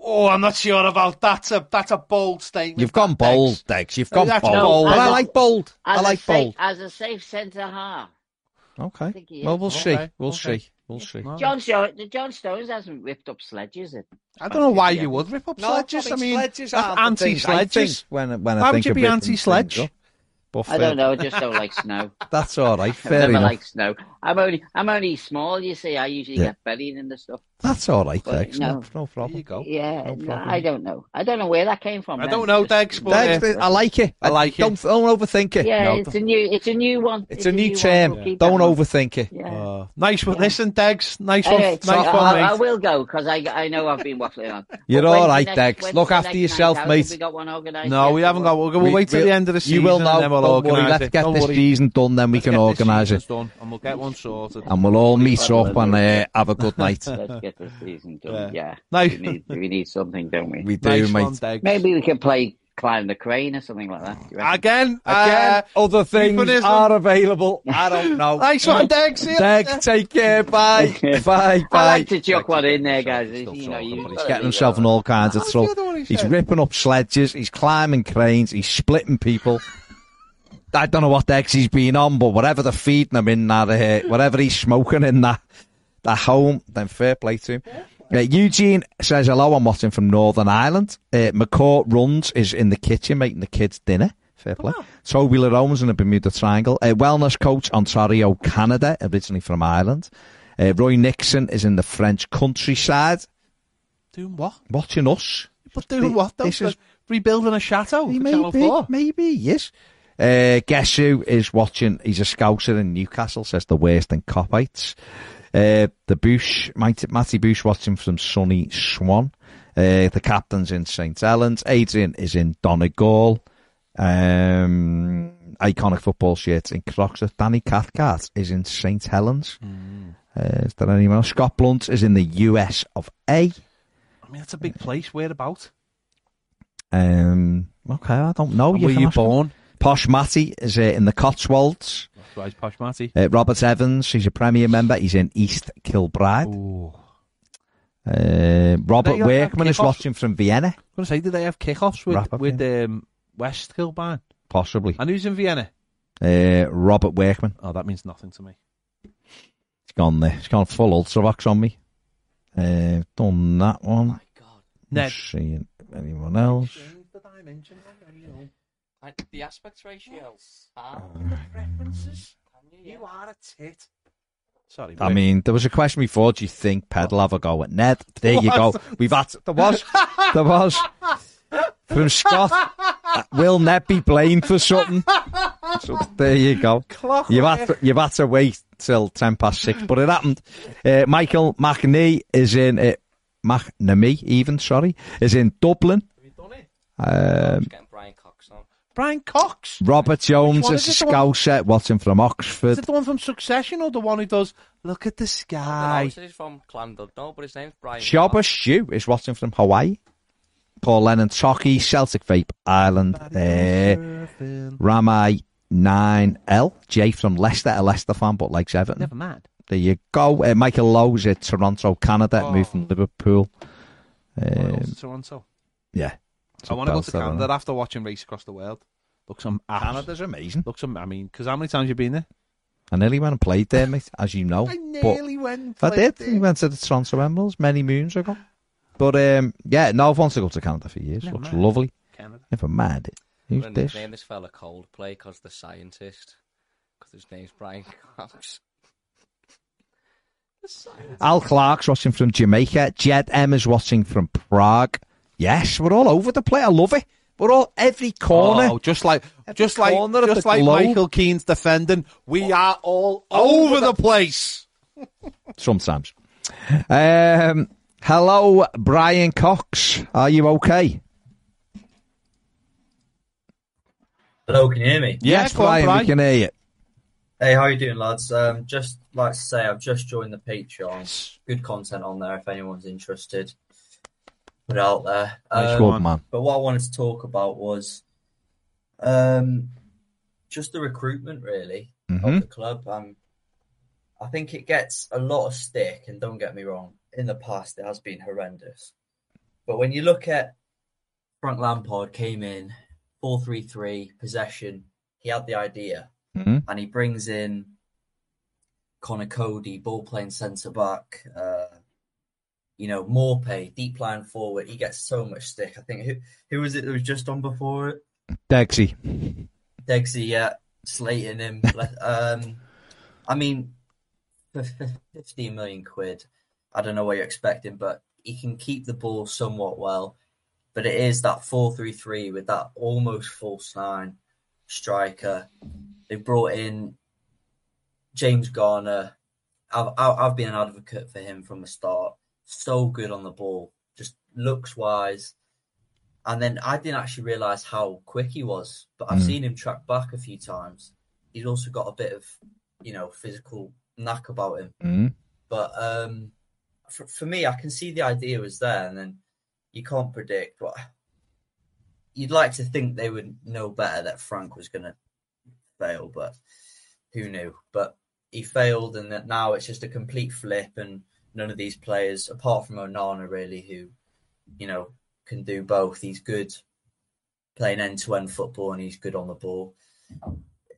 Oh, I'm not sure about that. That's a, that's a bold statement. You've gone bold, Dex. Dex. You've No, gone that's bold. bold. But I like bold. As I a like safe, bold. as a safe centre half. Okay. think he Well, we'll see. We'll okay. see. We'll see. John John Stones hasn't ripped up sledges. At I don't know why Yeah. you would rip up sledges. I mean, sledges that's aren't the things I anti-sledges. think When, when I Why would you be anti-sledge? I don't know. I just don't like snow. *laughs* That's all right. I Fair never enough. like snow. I'm only I'm only small. You see, I usually Yeah. get buried in the stuff. That's all right, But Dex. No, no. no There problem. you go. Yeah, No no. I don't know. I don't know where that came from. I then. don't know, Just- Dex, but Dex, uh, I like it. I like it. don't, Don't overthink it. Yeah, No, it's a new. It's a new one. It's a new one. term. We'll Don't that overthink it. Yeah. Uh, nice one. Listen, Degs. Nice one. Anyway, nice so one, I, I will go because I I know I've been waffling on. *laughs* You're all right, when's all the right, next- Dex. Look after yourself, mate. We got one organised? No, we haven't got. We'll, we'll wait till the end of the season. You will and know. then we'll Don't Let's get this season done, then we can organise it. done, and we'll get one sorted. And we'll all meet up and uh, have a good night. Let's get this season done. Yeah. Yeah, Nice. we need we need something, don't we? We do, Nice mate. one, Maybe we can play climb the crane or something like that. Do you reckon? Again, Again, uh, other things euphemism. are available. I don't know. nice one, Dex. See you Deg, take care. Bye. *laughs* bye. Bye. I like to chuck one in there, guys. Still You know, you he's getting himself in all kinds of What trouble. other one he He's ripping up sledges. He's climbing cranes. He's splitting people. I don't know what the X he's been on, but whatever they're feeding him in that, uh, whatever he's smoking in that, that home, then fair play to him. Uh, Eugene says hello. I'm watching from Northern Ireland. Uh, McCourt runs is in the kitchen making the kids dinner. Fair play. Toby Lerone's in the Bermuda Triangle. Uh, wellness coach Ontario, Canada, originally from Ireland. Uh, Roy Nixon is in the French countryside Doing what? watching us. But doing what? Though? This is rebuilding a chateau he for Channel maybe, maybe, yes. Uh, guess who is watching? He's a scouser in Newcastle, says the worst in Copites. Uh, the Bush, Matty, Matty Bush watching from sunny Swan. Uh, the captain's in St. Helens. Adrian is in Donegal. Um, iconic football shirts in Croxteth. Danny Cathcart is in St. Helens. Uh, is there anyone else? Scott Blunt is in the US of A. I mean, that's a big place. Whereabouts? Um, okay, I don't know. And were you born? Posh Matty is uh, in the Cotswolds. That's right, Posh Matty. Uh, Robert Evans, he's a Premier member. He's in East Kilbride. Ooh. Uh, Robert Workman is watching from Vienna, I'm going to say, did they have kickoffs with, with um, West Kilbride? possibly. And who's in Vienna? Uh, Robert Workman. Oh, that means nothing to me. He's gone there. He's gone full ultravox on me. Uh, done that Oh one. my god. Ned. Not seeing anyone else. Like the aspect ratio. Ah, References. can you? You are a tit. Sorry. I Rick. mean, there was a question before. Do you think Ped will have a go at Ned? There you go. We've had. There was. *laughs* There was. From Scott. Uh, Will Ned be blamed for something? So there you go. Clock You've had, to, you've had to wait till 10 past six, but it happened. Uh, Michael McNee is in, uh, McNamee even, sorry, is in Dublin. Have you done it? Um, just getting Brian Cox on. Brian Cox. Robert Jones one is a is one- scouser, watching from Oxford. Is it the one from Succession or the one who does Look at the Sky? Sky? he's from Llandudno, but his name's Brian Shabba Cox. Stew is watching from Hawaii. Paul Lennon Tocky, Celtic Vape Ireland. Uh, Surfing. Ramai 9L, Jay from Leicester, a Leicester fan, but likes Everton. Never mind. There you go. Uh, Michael Lowe's at Toronto, Canada, Oh. moved from Liverpool. Well, Um, to Toronto. yeah. I want to go to Canada after watching Race Across the World. Looks some Canada's amazing. Looks some. I mean, because how many times you been there? I nearly went and played there, mate, as you know. I but nearly went. I played did. there. We went to the Toronto Emeralds many moons ago. But um, yeah, no, I've wanted to go to Canada for years. Never Looks mind. lovely. Canada. Never mind it. I'm Who's gonna this? nickname this fella Coldplay because the scientist. Because his name's Brian Cox. *laughs* Al Clark's watching from Jamaica. Jed M is watching from Prague. Yes, we're all over the place. I love it. We're all every corner. Oh, just like, At just like, corner just like globe. Michael Keane's defending. We are all over the place. Sometimes. Um, hello, Brian Cox. Are you okay? Hello, can you hear me? Yeah, yes, go on, Brian, Brian. we can hear you. Hey, how you doing, lads? Um, just like to say, I've just joined the Patreon. Good content on there if anyone's interested. Put out there. Nice Um, Good man. But what I wanted to talk about was um, just the recruitment, really, Mhm. of the club. Um, I think it gets a lot of stick, and don't get me wrong, in the past it has been horrendous. But when you look at Frank Lampard came in, 4-3-3, possession, he had the idea, Mhm. and he brings in Conor Coady, ball playing centre back, uh, you know, Maupay, deep line forward. He gets so much stick. I think who who was it that was just on before it? Dexy. Degsy, yeah, slating him. *laughs* um, I mean, for 15 million quid, I don't know what you're expecting, but he can keep the ball somewhat well. But it is that 4 3 3 with that almost false nine striker. They brought in James Garner. I've I've been an advocate for him from the start. So good on the ball, just looks wise. And then I didn't actually realize how quick he was, but I've Mm. seen him track back a few times. He's also got a bit of, you know, physical knack about him. Mm. But um, for, for me, I can see the idea was there, and then you can't predict what. you'd like to think they would know better that Frank was going to fail, but who knew? But he failed, and that now it's just a complete flip, and none of these players, apart from Onana, really, who you know can do both. He's good playing end to end football, and he's good on the ball.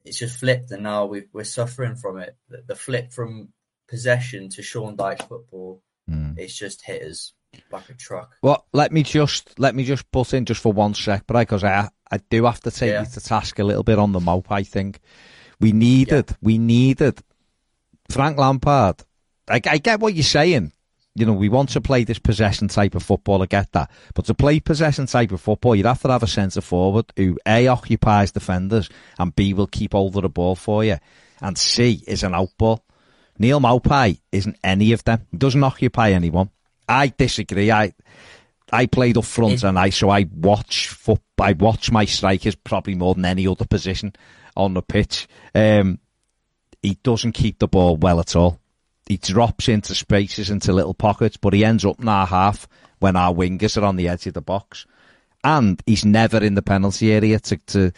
It's just flipped, and now we we're suffering from it. The, the flip from possession to Sean Dyche football, Mm. it's just hit us like a truck. Well, let me just let me just butt in just for one sec, but because I I do have to take Yeah. you to task a little bit on the mouth. I think we needed we needed Frank Lampard. I, I get what you're saying. You know, we want to play this possession type of football. I get that, but to play possession type of football, you'd have to have a centre forward who a occupies defenders and b will keep hold of the ball for you, and c is an outball. Neal Maupay isn't any of them. He doesn't occupy anyone. I disagree. I I played up front and I so I watch foot I watch my strikers probably more than any other position on the pitch. Um, he doesn't keep the ball well at all. He drops into spaces, into little pockets, but he ends up in our half when our wingers are on the edge of the box. And he's never in the penalty area to to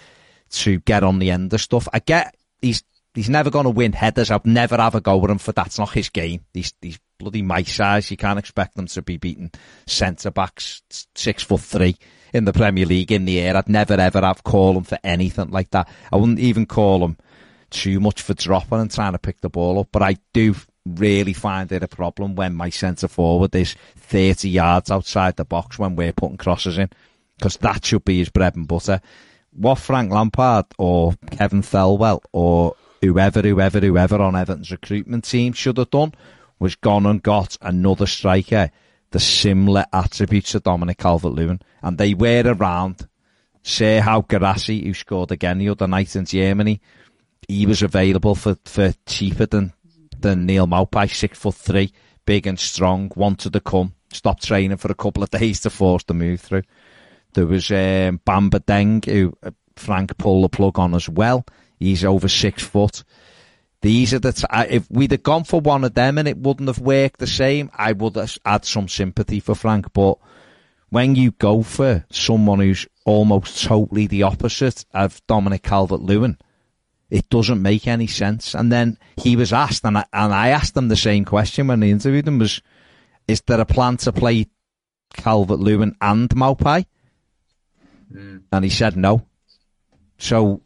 to get on the end of stuff. I get he's he's never going to win headers. I've never have a go with him for that's not his game. He's he's bloody my size. You can't expect them to be beating centre backs six foot three in the Premier League in the air. I'd never ever have call him for anything like that. I wouldn't even call him too much for dropping and trying to pick the ball up. But I do really find it a problem when my centre forward is 30 yards outside the box when we're putting crosses in. Because that should be his bread and butter. What Frank Lampard or Kevin Thelwell or whoever, whoever, whoever on Everton's recruitment team should have done was gone and got another striker, the similar attributes to Dominic Calvert-Lewin. And they were around. Serhou Guirassy, who scored again the other night in Germany, he was available for, for cheaper than, than Neal Maupay, six foot three, big and strong, wanted to come, stopped training for a couple of *laughs* days to force the move through. There was um, Bamba Dieng, who uh, Frank pulled the plug on as well. He's over six foot. These are the t- if we'd have gone for one of them and it wouldn't have worked the same, I would have had some sympathy for Frank. But when you go for someone who's almost totally the opposite of Dominic Calvert-Lewin, it doesn't make any sense. And then he was asked, and I, and I asked him the same question when I interviewed him: was is there a plan to play Calvert-Lewin and Maupay? Hmm. And he said no. So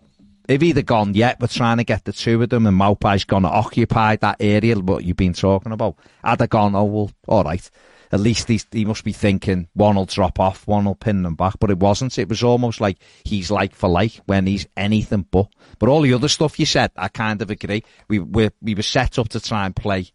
they've either gone, yeah, we're trying to get the two of them, and Maupay's going to occupy that area, what you've been talking about. Had they gone, oh, well, all right. At least he's, he must be thinking one will drop off, one will pin them back. But it wasn't. It was almost like he's like for like when he's anything but. But all the other stuff you said, I kind of agree. We were, we were set up to try and play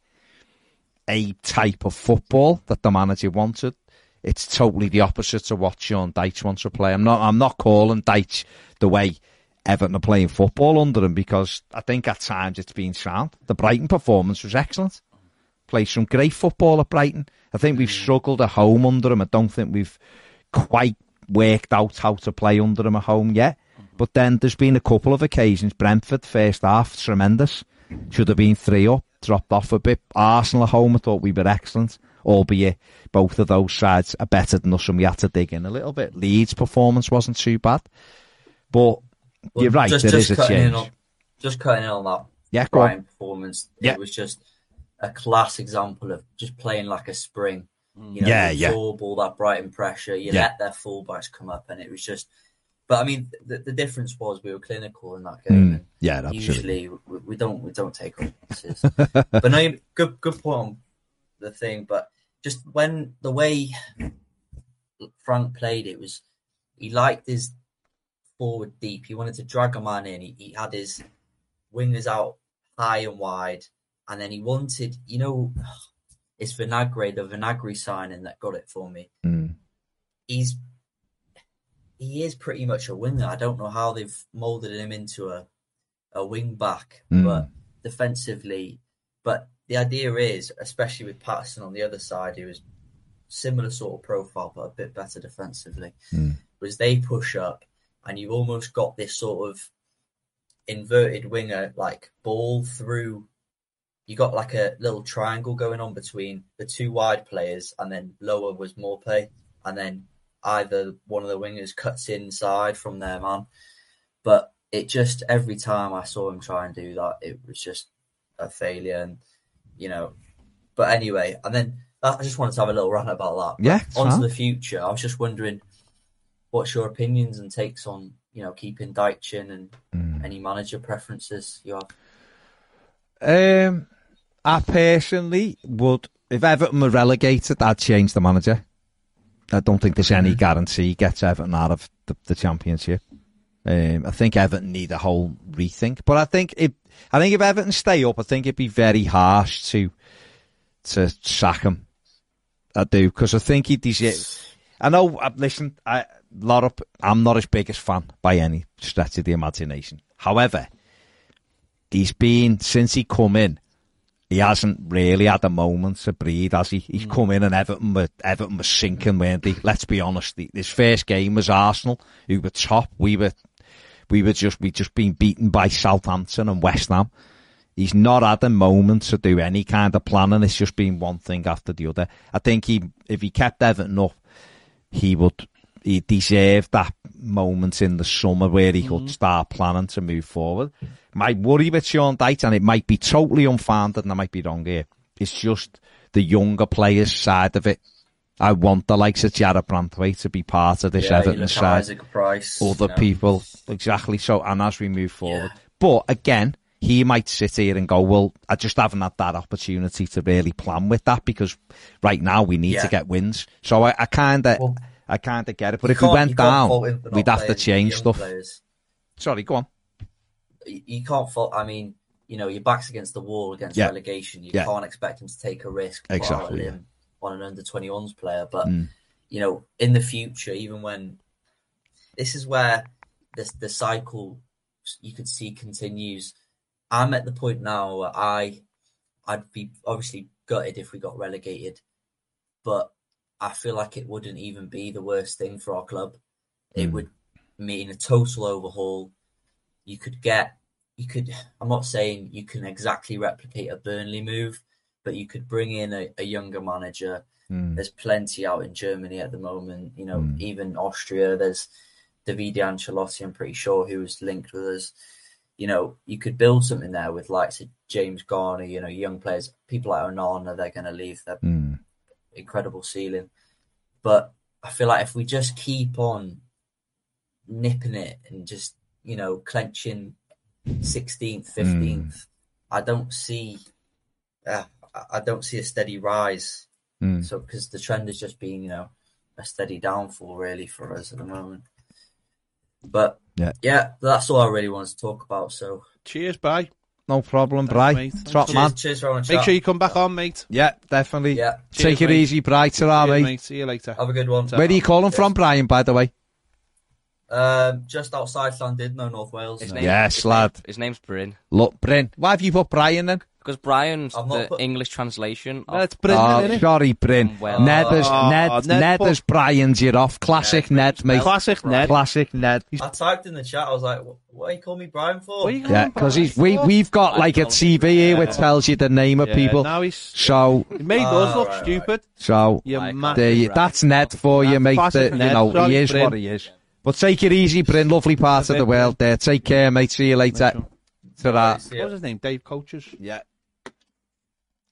a type of football that the manager wanted. It's totally the opposite to what Sean Dyche wants to play. I'm not. I'm not calling Dyche the way Everton are playing football under him because I think at times it's been sound. The Brighton performance was excellent. Played some great football at Brighton. I think we've hmm. struggled at home under him. I don't think we've quite worked out how to play under him at home yet. Mm-hmm. But then there's been a couple of occasions. Brentford first half tremendous. Should have been three up. Dropped off a bit. Arsenal at home. I thought we were excellent. Albeit both of those sides are better than us, and we had to dig in a little bit. Leeds' performance wasn't too bad, but Well, you're right. Just, there just is a change. on, just cutting in on that Yeah, on. Performance. Yeah. It was just a class example of just playing like a spring. You know, Yeah, you yeah. absorb all that Brighton pressure. You Yeah. let their fullbacks come up, and it was just. But I mean, the, the difference was we were clinical in that game. Mm, yeah, absolutely. Usually, we, we don't we don't take chances. *laughs* but no, good good point on the thing. But just when the way Frank played, it was he liked his forward deep. He wanted to drag a man in. He, he had his wingers out high and wide, and then he wanted, you know, *sighs* it's Vinagre, the Vinagre signing that got it for me. Mm. He's he is pretty much a winger. I don't know how they've molded him into a a wing back, Mm. but defensively, but the idea is, especially with Patterson on the other side, who is similar sort of profile but a bit better defensively, Mm. was they push up and you've almost got this sort of inverted winger like ball through. You got like a little triangle going on between the two wide players, and then lower was more play, and then either one of the wingers cuts inside from their man. But it just every time I saw him try and do that, it was just a failure. And you know, but anyway, and then I just wanted to have a little rant about that. Yeah, it's On to the future, I was just wondering, what's your opinions and takes on you know keeping Dyche and Hmm. any manager preferences you have? Um, I personally would, if Everton were relegated, I'd change the manager. I don't think there's any guarantee he gets Everton out of the, the championship. Um, I think Everton need a whole rethink. But I think if I think if Everton stay up, I think it'd be very harsh to to sack him. I do because I think he deserves. I know. uh, Listen, I lot of I'm not his biggest fan by any stretch of the imagination. However, he's been since he come in. He hasn't really had a moment to breathe, has he? He's mm. come in and Everton were Everton were sinking, weren't they? Let's be honest. His first game was Arsenal, who were top. We were, we were just we just been beaten by Southampton and West Ham. He's not had a moment to do any kind of planning. It's just been one thing after the other. I think he, if he kept Everton up, he would he deserved that moment in the summer where he could mm. start planning to move forward. My worry with Sean Dyche, and it might be totally unfounded, and I might be wrong here, it's just the younger players side of it. I want the likes of Jarrad Branthwaite to be part of this yeah, you Everton look side Isaac Price, other you know. people. Exactly. So, and as we move forward, Yeah. but again, he might sit here and go, "Well, I just haven't had that opportunity to really plan with that because right now we need to get wins." So I, I kind of, Well, I kind of get it. But if we went down, fault him for not we'd have to change stuff. players. Sorry, go on. You can't fault. I mean, you know, your back's against the wall against Yeah. relegation. You Yeah. can't expect him to take a risk put out a Exactly, yeah. on an under 21s player. But Mm. you know, in the future, even when this is where this the cycle you could see continues. I'm at the point now where I I'd be obviously gutted if we got relegated, but I feel like it wouldn't even be the worst thing for our club. It Mm. would mean a total overhaul. You could get, you could. I'm not saying you can exactly replicate a Burnley move, but you could bring in a, a younger manager. Mm. There's plenty out in Germany at the moment. You know, Mm. even Austria. There's Davide Ancelotti. I'm pretty sure who was linked with us. You know, you could build something there with likes of James Garner. You know, young players, people like Onana. They're going to leave. They're Mm. incredible ceiling. But I feel like if we just keep on nipping it and just, you know, clenching 16th, 15th, I don't see, uh, I- I don't see a steady rise. Mm. So, because the trend has just been, you know, a steady downfall really for us at the moment. But Yeah. yeah, that's all I really wanted to talk about. So, Cheers, bye. No problem, Thanks, Bry. Top man. cheers, cheers for having a Make chat. sure you come back on, mate. Yeah, definitely. Yeah, Take Cheers, it mate. easy, Bry. Ta-ra, mate. mate. See you later. have a good one. Where are you calling from, Brian? By the way. Um, just outside Llandudno, North Wales. His name, Yes, his lad. Name, his name's Bryn. Look, Bryn. Why have you put Brian in? Because Brian's I've not the put- English translation. No, Of, it's Brendan, oh, innit? sorry, Bryn. Well- Ned is Oh, Ned. Ned Ned put- is Brian's. You're off. Classic Yeah, Ned, mate. Classic Ned. Classic Ned. I typed in the chat. I was like, "What, what you call me Brian for?" What are you Yeah, because he's we we've got like a don't TV here which tells you the name of Yeah, people. Now he's So he made Ah, us look right, right. stupid. so You Like, there you, that's Ned for you, That's mate. classic That, Ned. you know Sorry, he is Bryn. what he is. But take it easy, Bryn. Lovely part of the bit, world there. Take care, mate. See you later. Sure. Ta-ra. See What was his name? Dave Coaches. Yeah.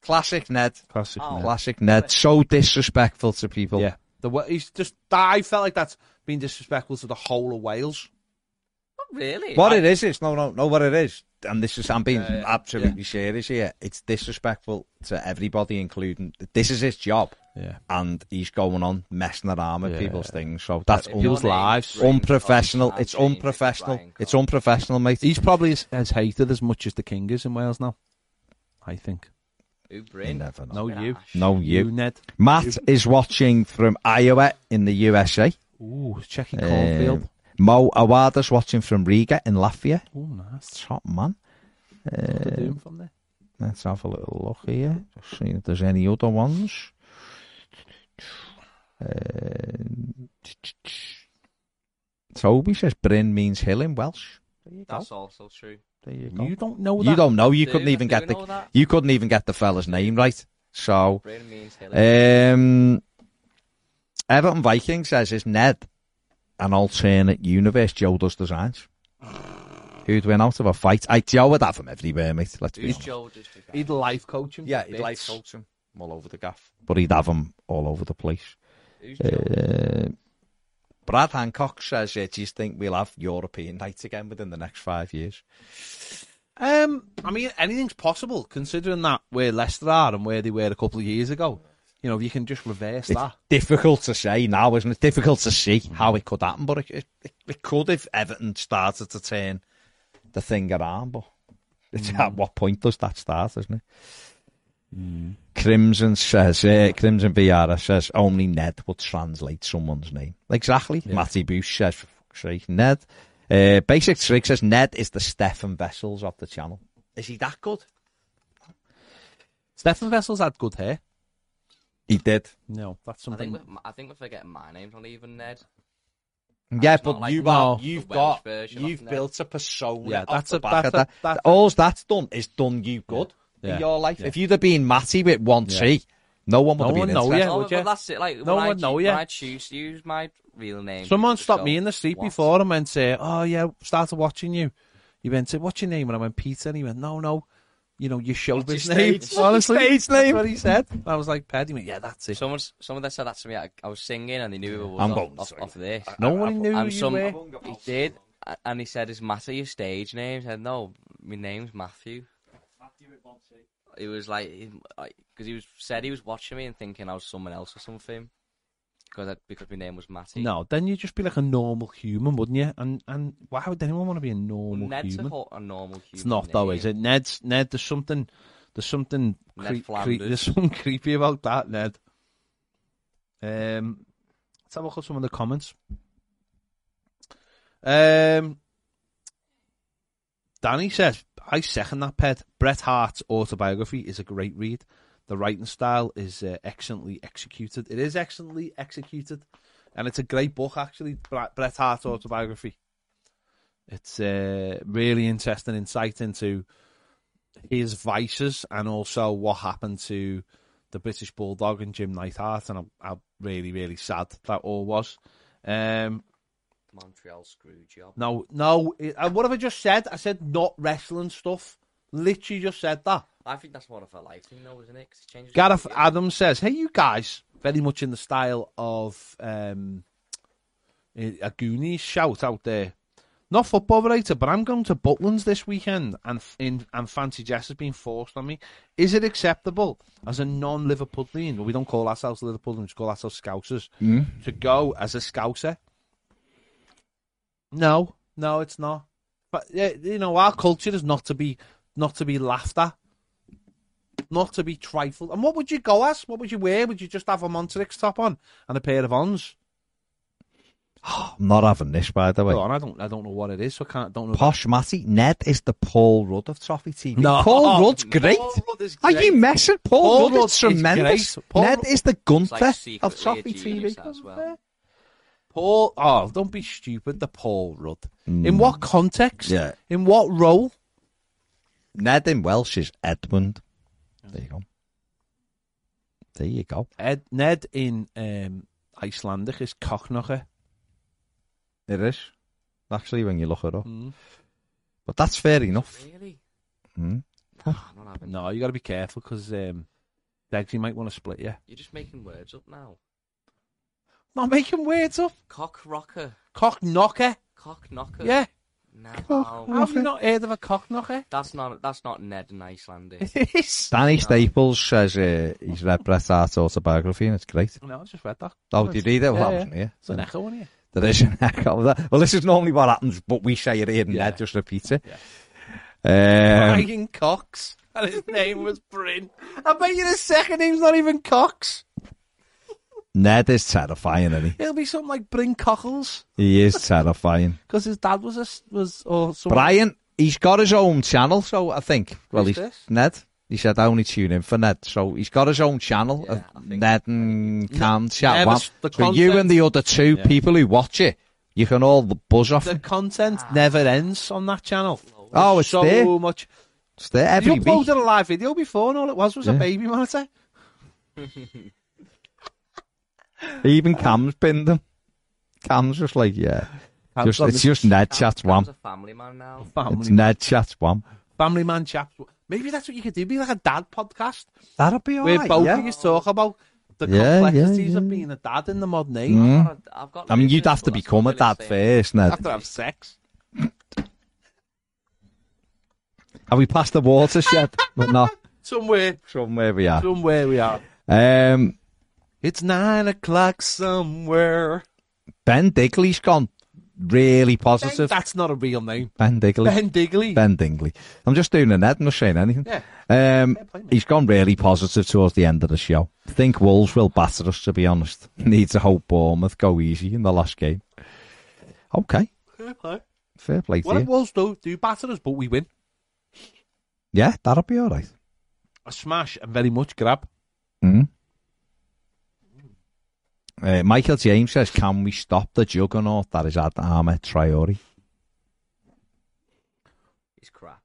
Classic Ned. Classic Oh. Ned. Classic Ned. So disrespectful to people. Yeah. The way he's just. I felt like that's been disrespectful to the whole of Wales. really? What I- it is is no, no, no. What it is, and this is I'm being Yeah, yeah, absolutely serious here. It's disrespectful to everybody, including this is his job, Yeah. and he's going on messing around with Yeah. people's things. So that's If un- People's lives. Bryn, unprofessional. obviously It's can't change it to unprofessional. Brian It's unprofessional, mate. He's probably as, as hated as much as the King is in Wales now. I think. Who, You Bryn? never know. No, Look you. Ash. No, you. Ned. Matt is watching from Iowa in the USA. Ooh, checking Um, cornfield. Mo Awada's watching from Riga in Latvia. Oh, nice. Top man. What are Uh, doing from there? Let's have a little look here. Just see if there's any other ones. Uh, Toby says Bryn means hill in Welsh. There you go. That's also true. There you go. You don't know that. You don't know. You Do- couldn't even get the that? you couldn't even get the fella's name right. So Bryn means hill. um Everton Viking says is Ned an alternate universe Joe does designs? Who'd win out of a fight? I Joe would have him everywhere, mate. Let's be Who's honest. Joe? He'd life coach him. Yeah, he'd Bits. like coach him all over the gaff, but he'd have him all over the place. Uh, Brad Hancock says, uh, "Do you think we'll have European nights again within the next five years?" Um, I mean, anything's possible considering that where Leicester are and where they were a couple of years ago. You know, if you can just reverse It's that. difficult to say now, isn't it? Difficult to see how it could happen, but it, it, it could if Everton started to turn the thing around. But it's at what point does that start, isn't it? Crimson says, uh, Crimson Viara says, only Ned would translate someone's name. Exactly. Matty Bush says, for fuck's sake, Ned. Uh, Basic Trick says, Ned is the Stefan Wessels of the channel. Is he that good? Stefan Wessels' had good hair. He did. No, that's I something. think we're, I think we're forgetting my name's not even Ned. Yeah, but like you are, you've the Welsh got, version of you've Ned. built a persona. Yeah, that's a- back that's of a- that. that's- All that's done is done you good Yeah. In your life. Yeah. If you'd have been Matty with one T, no one would No have been one know interested. ya. oh, would but you? that's it. Like No when one I, know when ya. I choose to use my real name. Someone to stopped me in the street what? before and went, say, "Oh yeah, started watching you." You went, say, "What's your name?" And I went, "Peter." And he went, "No, no, you know your showbiz your name." stage- *laughs* Honestly, stage name? what he said. And I was like, "Ped." He went, "Yeah, that's it." Someone, someone that said that to me. I, I was singing and they knew it was I'm off, going off, to off this. no one knew who and you some were. he did, and he said, "Is Matthew your stage name?" I said, "No, my name's Matthew." It was like because he was said he was watching me and thinking I was someone else or something because I, because my name was Matty. No, then you'd just be like a normal human, wouldn't you? And and why would anyone want to be a normal Ned's human? a, ho- a normal human. It's not though, is it? Ned's Ned. There's something. There's something. Ned Cre- cre- there's something creepy about that, Ned. Um, let's have a look at some of the comments. Um, Danny says, "I second that, Ped. Bret Hart's autobiography is a great read. The writing style is uh, excellently executed. It is excellently executed, and it's a great book actually. Bret Hart's autobiography. It's uh, really interesting insight into his vices and also what happened to the British Bulldog and Jim Neidhart, and I'm really, really sad that all was. Um, Montreal screw job. no, no, it, uh, what have I just said? I said not wrestling stuff. Literally just said that. I think that's more of a life thing, though, isn't it? 'Cause it changes Gareth your- Adams says, "Hey, you guys, very much in the style of um, a Goonies shout out there. Not football related, but I'm going to Butlins this weekend, and in and fancy dress has been forced on me. Is it acceptable as a non-Liverpoolian? Well, we don't call ourselves Liverpudlians; we call ourselves Scousers. To go as a Scouser? No, no, it's not. But you know, our culture is not to be not to be laughed at not to be trifled. And what would you go as? What would you wear? Would you just have a Montirex top on and a pair of ons? *gasps* I'm not having this, by the way. On, I don't, I don't know what it is, so I can't, don't know. Posh Matty, Ned is the Paul Rudd of Trophy TV. No. Paul oh, Rudd's great. Paul Rudd is Are you messing? Paul, Paul Rudd is tremendous. great. Ned is the Gunther like of Trophy TV. as well. Paul, oh, don't be stupid. The Paul Rudd. In what context? Yeah. In what role? Ned in Welsh is Edmund. There you go. There you go. Ed, Ned in um, Icelandic is Cochnoche. It is. Actually, when you look it up. Mm. But that's fair enough. Really? Mm. Nah, I'm not having No, you got to be careful because um, Degsy might want to split you. You're just making words up now. Not making words up. Cock rocker. Cock knocker. Cock knocker. Yeah. No. How have you not heard of a cock knocker? That's not that's not Ned in Icelandic. *laughs* It is. Danny Staples says uh, he's read Bret Hart's autobiography and it's great. No, I just read that. Oh, did you read it? Well, Yeah, I yeah. wasn't here. It's an echo in here. There is an *laughs* echo of that. Well, this is normally what happens, but we say it here and Yeah. Ned just repeats it. Um, Brian Cox. And his name was Bryn. I bet you the second name's not even Cox. Ned is terrifying, isn't he? It'll be something like Bryn Cockles. He is terrifying. Because *laughs* his dad was a, s- was, oh, or some Brian, he's got his own channel, so I think. Well, Who's he's this? Ned. He said I only tune in for Ned, so he's got his own channel. Yeah, of I think- Ned and Cam chat. Never Well, s- the so you content- and the other two Yeah. people who watch it, you can all buzz off. The content never ends on that channel. oh, it's so there. much. It's there every you week. uploaded a live video before, and all it was was a Yeah. baby monitor. *laughs* Even Cam's binned him. Cam's just like, yeah. Cam's Just, it's just Ned Cam- chat's Cam's wham. a family man now. family, It's Ned chat's wham. family man chaps. Maybe that's what you could do. Be like a dad podcast That'd be where alright, both yeah. of you talk about the Yeah, complexities yeah, of being a dad in the modern age. Mm. I've got a- I've got I mean, you'd have to become not a dad really the same. first, Ned. After have sex. Have we passed the watershed? *laughs* but not Somewhere, somewhere we are. somewhere we are. Um, It's nine o'clock somewhere. ben Digley's gone really Ben, positive. that's not a real name. Ben Digley. Ben Digley. Ben Dingley. I'm just doing a Ned, I'm not saying anything. Yeah. Um, he's gone really positive towards the end of the show. Think Wolves will batter us, to be honest. *laughs* Needs to hope Bournemouth go easy in the last game. Okay, Fair play. fair play What it was do do batter us, but we win. Yeah, that'll be all right. A smash and very much grab. Mm. Uh, Michael James says, "Can we stop the juggernaut that is at Adama Traore?" He's crap.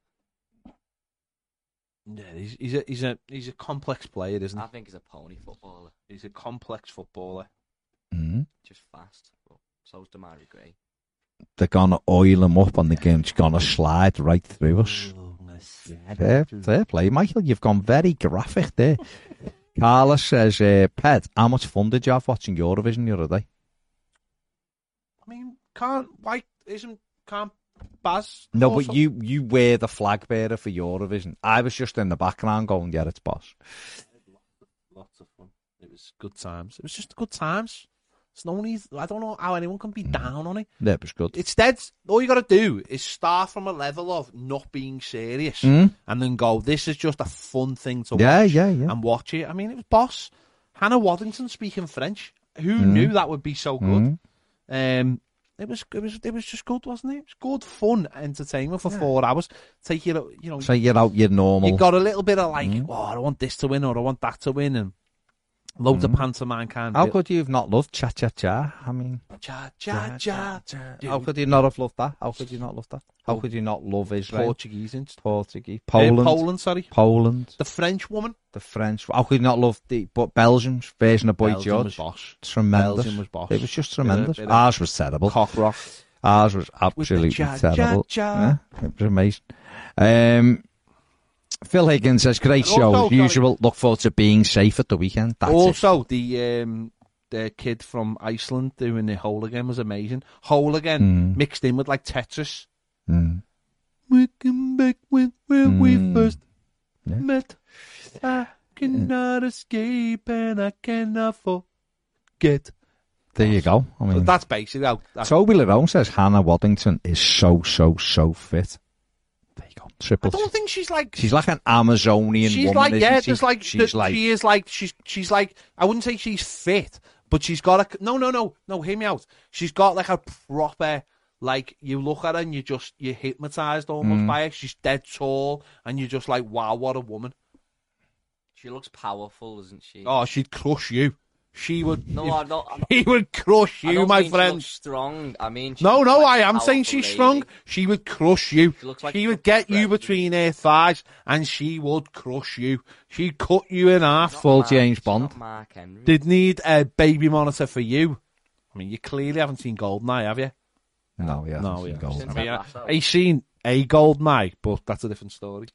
Yeah, he's, he's a he's a he's a complex player, isn't he? I think he's a pony footballer. He's a complex footballer. Mm. Just fast. But so's Demarai Gray. They're gonna oil him up, and the game's gonna slide right through us. Fair, fair play, Michael. You've gone very graphic there. *laughs* Carlos says, uh, "Ped, how much fun did you have watching Eurovision the other day?" I mean, can't why isn't can't Baz? No, also- but you you were the flag bearer for Eurovision. I was just in the background going, "Yeah, it's boss." lots of fun. It was good times. It was just good times. It's no need. I don't know how anyone can be Mm. down on it. Yeah, it was good. It's dead. All you got to do is start from a level of not being serious, Mm. and then go. This is just a fun thing to Yeah, watch. yeah, yeah. and watch it. I mean, it was boss. Hannah Waddingham speaking French. Who Mm. knew that would be so good? Mm. Um, it was it was it was just good, wasn't it? It was good fun entertainment for four hours. Take you you know So you're out your normal. you got a little bit of like, Mm. oh, I want this to win or I want that to win, and loads of pantomime kind. How of could you have not loved Cha Cha Cha? I mean, cha cha cha how could you not have loved that? How could you not love that? How could you not love Israel? Portuguese in Portuguese, Poland. Poland, Poland, sorry, Poland, the French woman. the French. How could you not love the but Belgium's version of Boy Belgium was George? boss. Tremendous. Belgium was boss. It was just Bit of- tremendous. bit of Ours was terrible. Cock rock. Ours was With the absolutely cha- terrible. cha- Yeah, it was amazing. Um, Phil Higgins says, "Great Also, show as sorry. usual. Look forward to being safe at the weekend." That's it. also, the um, the kid from Iceland doing the hole again was amazing. Hole again Mm. mixed in with like Tetris. Mm. Looking back when, when we Mm. first Yeah. met, I cannot escape and I cannot forget. There you go. I So that's basically how. That's, Toby Lerone says Hannah Waddingham is so so so fit. There you go. I don't think she's like. She's like an Amazonian she's woman. like isn't yeah, she? just like she's the- like she is like she's she's like I wouldn't say she's fit, but she's got a no no no no. Hear me out. She's got like a proper like you look at her and you just you're hypnotized almost Mm. by her. She's dead tall and you're just like wow, what a woman. She looks powerful, doesn't she? Oh, she'd crush you. She would. no, I'm not. I'm He would crush I you, don't my mean she friend. looks strong. I mean, she No, no, like I a am saying she's lady. strong. She would crush you. She looks like she a would get you threatening. between her thighs, and she would crush you. She'd cut you in half. Not full Mark- James she's Bond. not Mark Henry. Did need a baby monitor for you. I mean, you clearly haven't seen Goldeneye, have you? no, yeah, No, yeah. yeah. Gold. Since I mean, I- He's seen a Goldeneye, but that's a different story.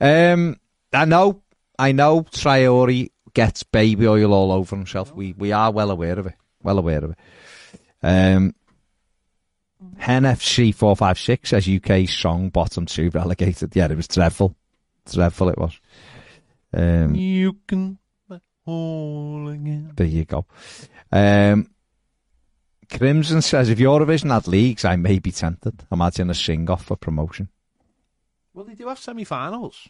Um, I know, I know. Traore gets baby oil all over himself. We we are well aware of it. Well aware of it. Um, NFC four five six says UK song bottom two relegated. Yeah, it was dreadful. Dreadful it was. Um, You can hole again. there you go. Um, Crimson says if Eurovision had leagues, I may be tempted. Imagine a sing off for promotion. Well, they do have semi-finals.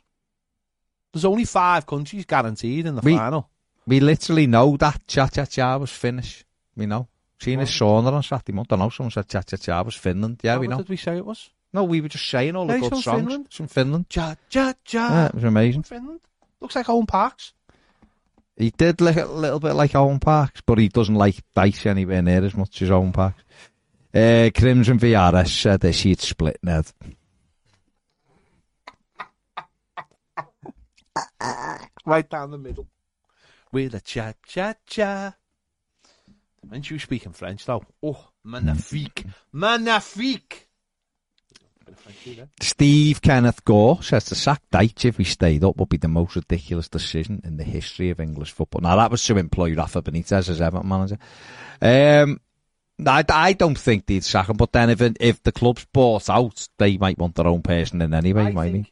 There's only five countries guaranteed in the We- final. We literally know that Cha Cha Cha was Finnish. We know. Seen his sauna on Saturday month. I know someone said Cha Cha Cha was Finland. Yeah, we What know. did we say it was? No, we were just saying all the Yeah, good it's from songs. Finland. From Finland. Ja, ja, ja. Yeah, it was amazing. Finland. Looks like Owen Parks. He did look a little bit like Owen Parks, but he doesn't like dice anywhere near as much as Owen Parks. Uh, Crimson VRS said that she'd split Ned. Right down the middle. With a cha cha cha. Aren't you speaking French though? Oh, magnifique, magnifique. Bit of French too, there. Steve Kenneth Gore says to sack Dyche if he stayed up would be the most ridiculous decision in the history of English football. Now that was to employ Rafa Benitez as Everton manager. Um, I, I don't think they'd sack him, but then if if the club's bought out, they might want their own person in anyway, I might think- they?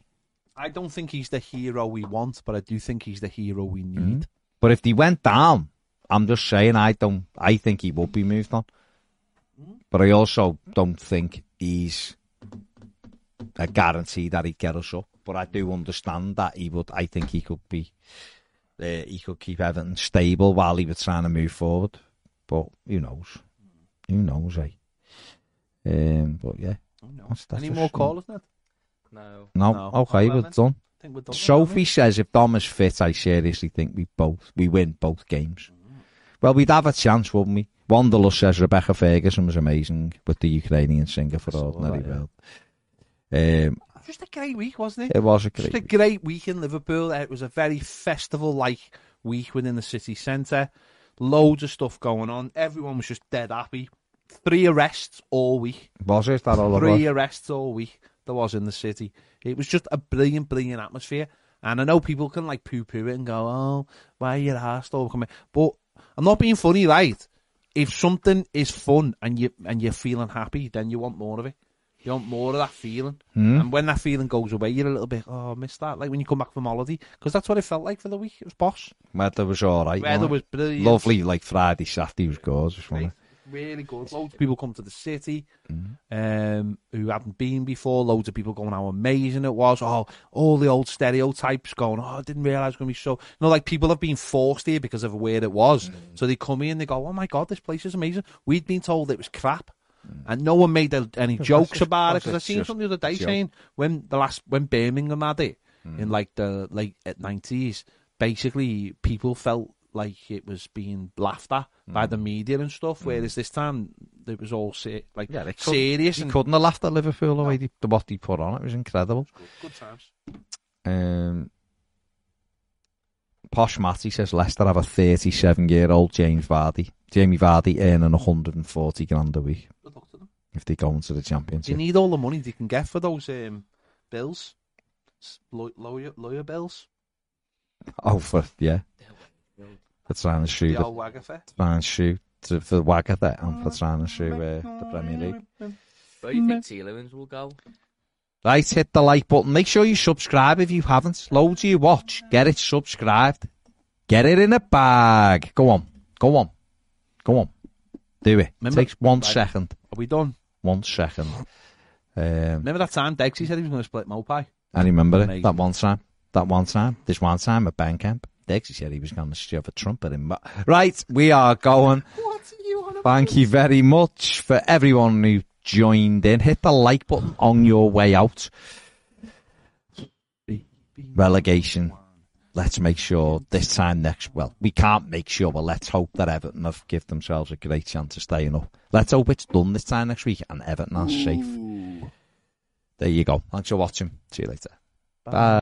I don't think he's the hero we want, but I do think he's the hero we need. But if he went down, I'm just saying I don't. I think he would be moved on. But I also don't think he's a guarantee that he'd get us up. But I do understand that he would. I think he could be. Uh, he could keep Everton stable while he was trying to move forward. But who knows? Who knows, eh? Um, but yeah, no. That's- Any more shame. callers, Ned? No. no, No. okay, Well, we're done. We're done. Sophie says if Dom is fit, I seriously think we both we win both games. Well, we'd have a chance, wouldn't we? Wanderlust says Rebecca Ferguson was amazing with the Ukrainian singer for saw Ordinary that, yeah. World. Um, Just a great week, wasn't it? it was a Just great. a great week in Liverpool. It was a very festival-like week within the city centre. Loads of stuff going on. Everyone was just dead happy. Three arrests all week. Was it that all Three arrests all week there was in the city. It was just a brilliant, brilliant atmosphere. And I know people can like poo poo it and go, oh, why are you arsed all coming? But I'm not being funny, right? If something is fun and you and you're feeling happy, then you want more of it. You want more of that feeling. Hmm? And when that feeling goes away, you're a little bit, oh, I missed that. Like when you come back from holiday. Because that's what it felt like for the week. It was boss. Weather was all right. Weather wasn't brilliant. lovely. Like Friday, Saturday was gorgeous. Wasn't it? Really good. Loads of people come to the city Mm-hmm. um, who hadn't been before. Loads of people going how amazing it was. Oh, all the old stereotypes going. Oh, I didn't realise it was going to be so. You know, like people have been forced here because of where it was. Mm. So they come here and they go, "Oh my god, this place is amazing." We'd been told it was crap. And no one made any *laughs* jokes just- about it because I it's seen just something the other day joke. saying when the last when Birmingham had it Mm. in like the late nineties, basically people felt like it was being laughed at by the media and stuff. Whereas this time it was all se- like Mm. Yeah, they could- serious He and couldn't have laughed at Liverpool the way they, the what he put on. It was incredible. good times. Um, Posh Matty says Leicester have a 37 year old James Vardy. Jamie Vardy earning 140 grand a week Good luck to them. if they go into the They championship. need all the money they can get for those um, bills, lawyer lawyer bills. Oh, for yeah, for trying to shoot, The the, old Wagafer. trying to shoot to, for Wagger there and for trying to shoot uh, the Premier League. Where do you think Tielemans will go? Right, hit the like button. Make sure you subscribe if you haven't. Loads of you watch. Get it subscribed. Get it in a bag. Go on. Go on. Go on. Do it. Remember- Takes one Right. second. Are we done? One second. Um, Remember that time Dexy said he was going to split Maupay? I remember it. That one time. That one time. This one time at Bandcamp. Dexy said he was going to shove a trumpet in. But Right, we are going. *laughs* Thank you very much for everyone who joined in. Hit the like button on your way out. Relegation. Let's make sure this time next. Well, we can't make sure, but let's hope that Everton have give themselves a great chance of staying up. Let's hope it's done this time next week and Everton are safe. There you go. Thanks for watching. See you later. Bye.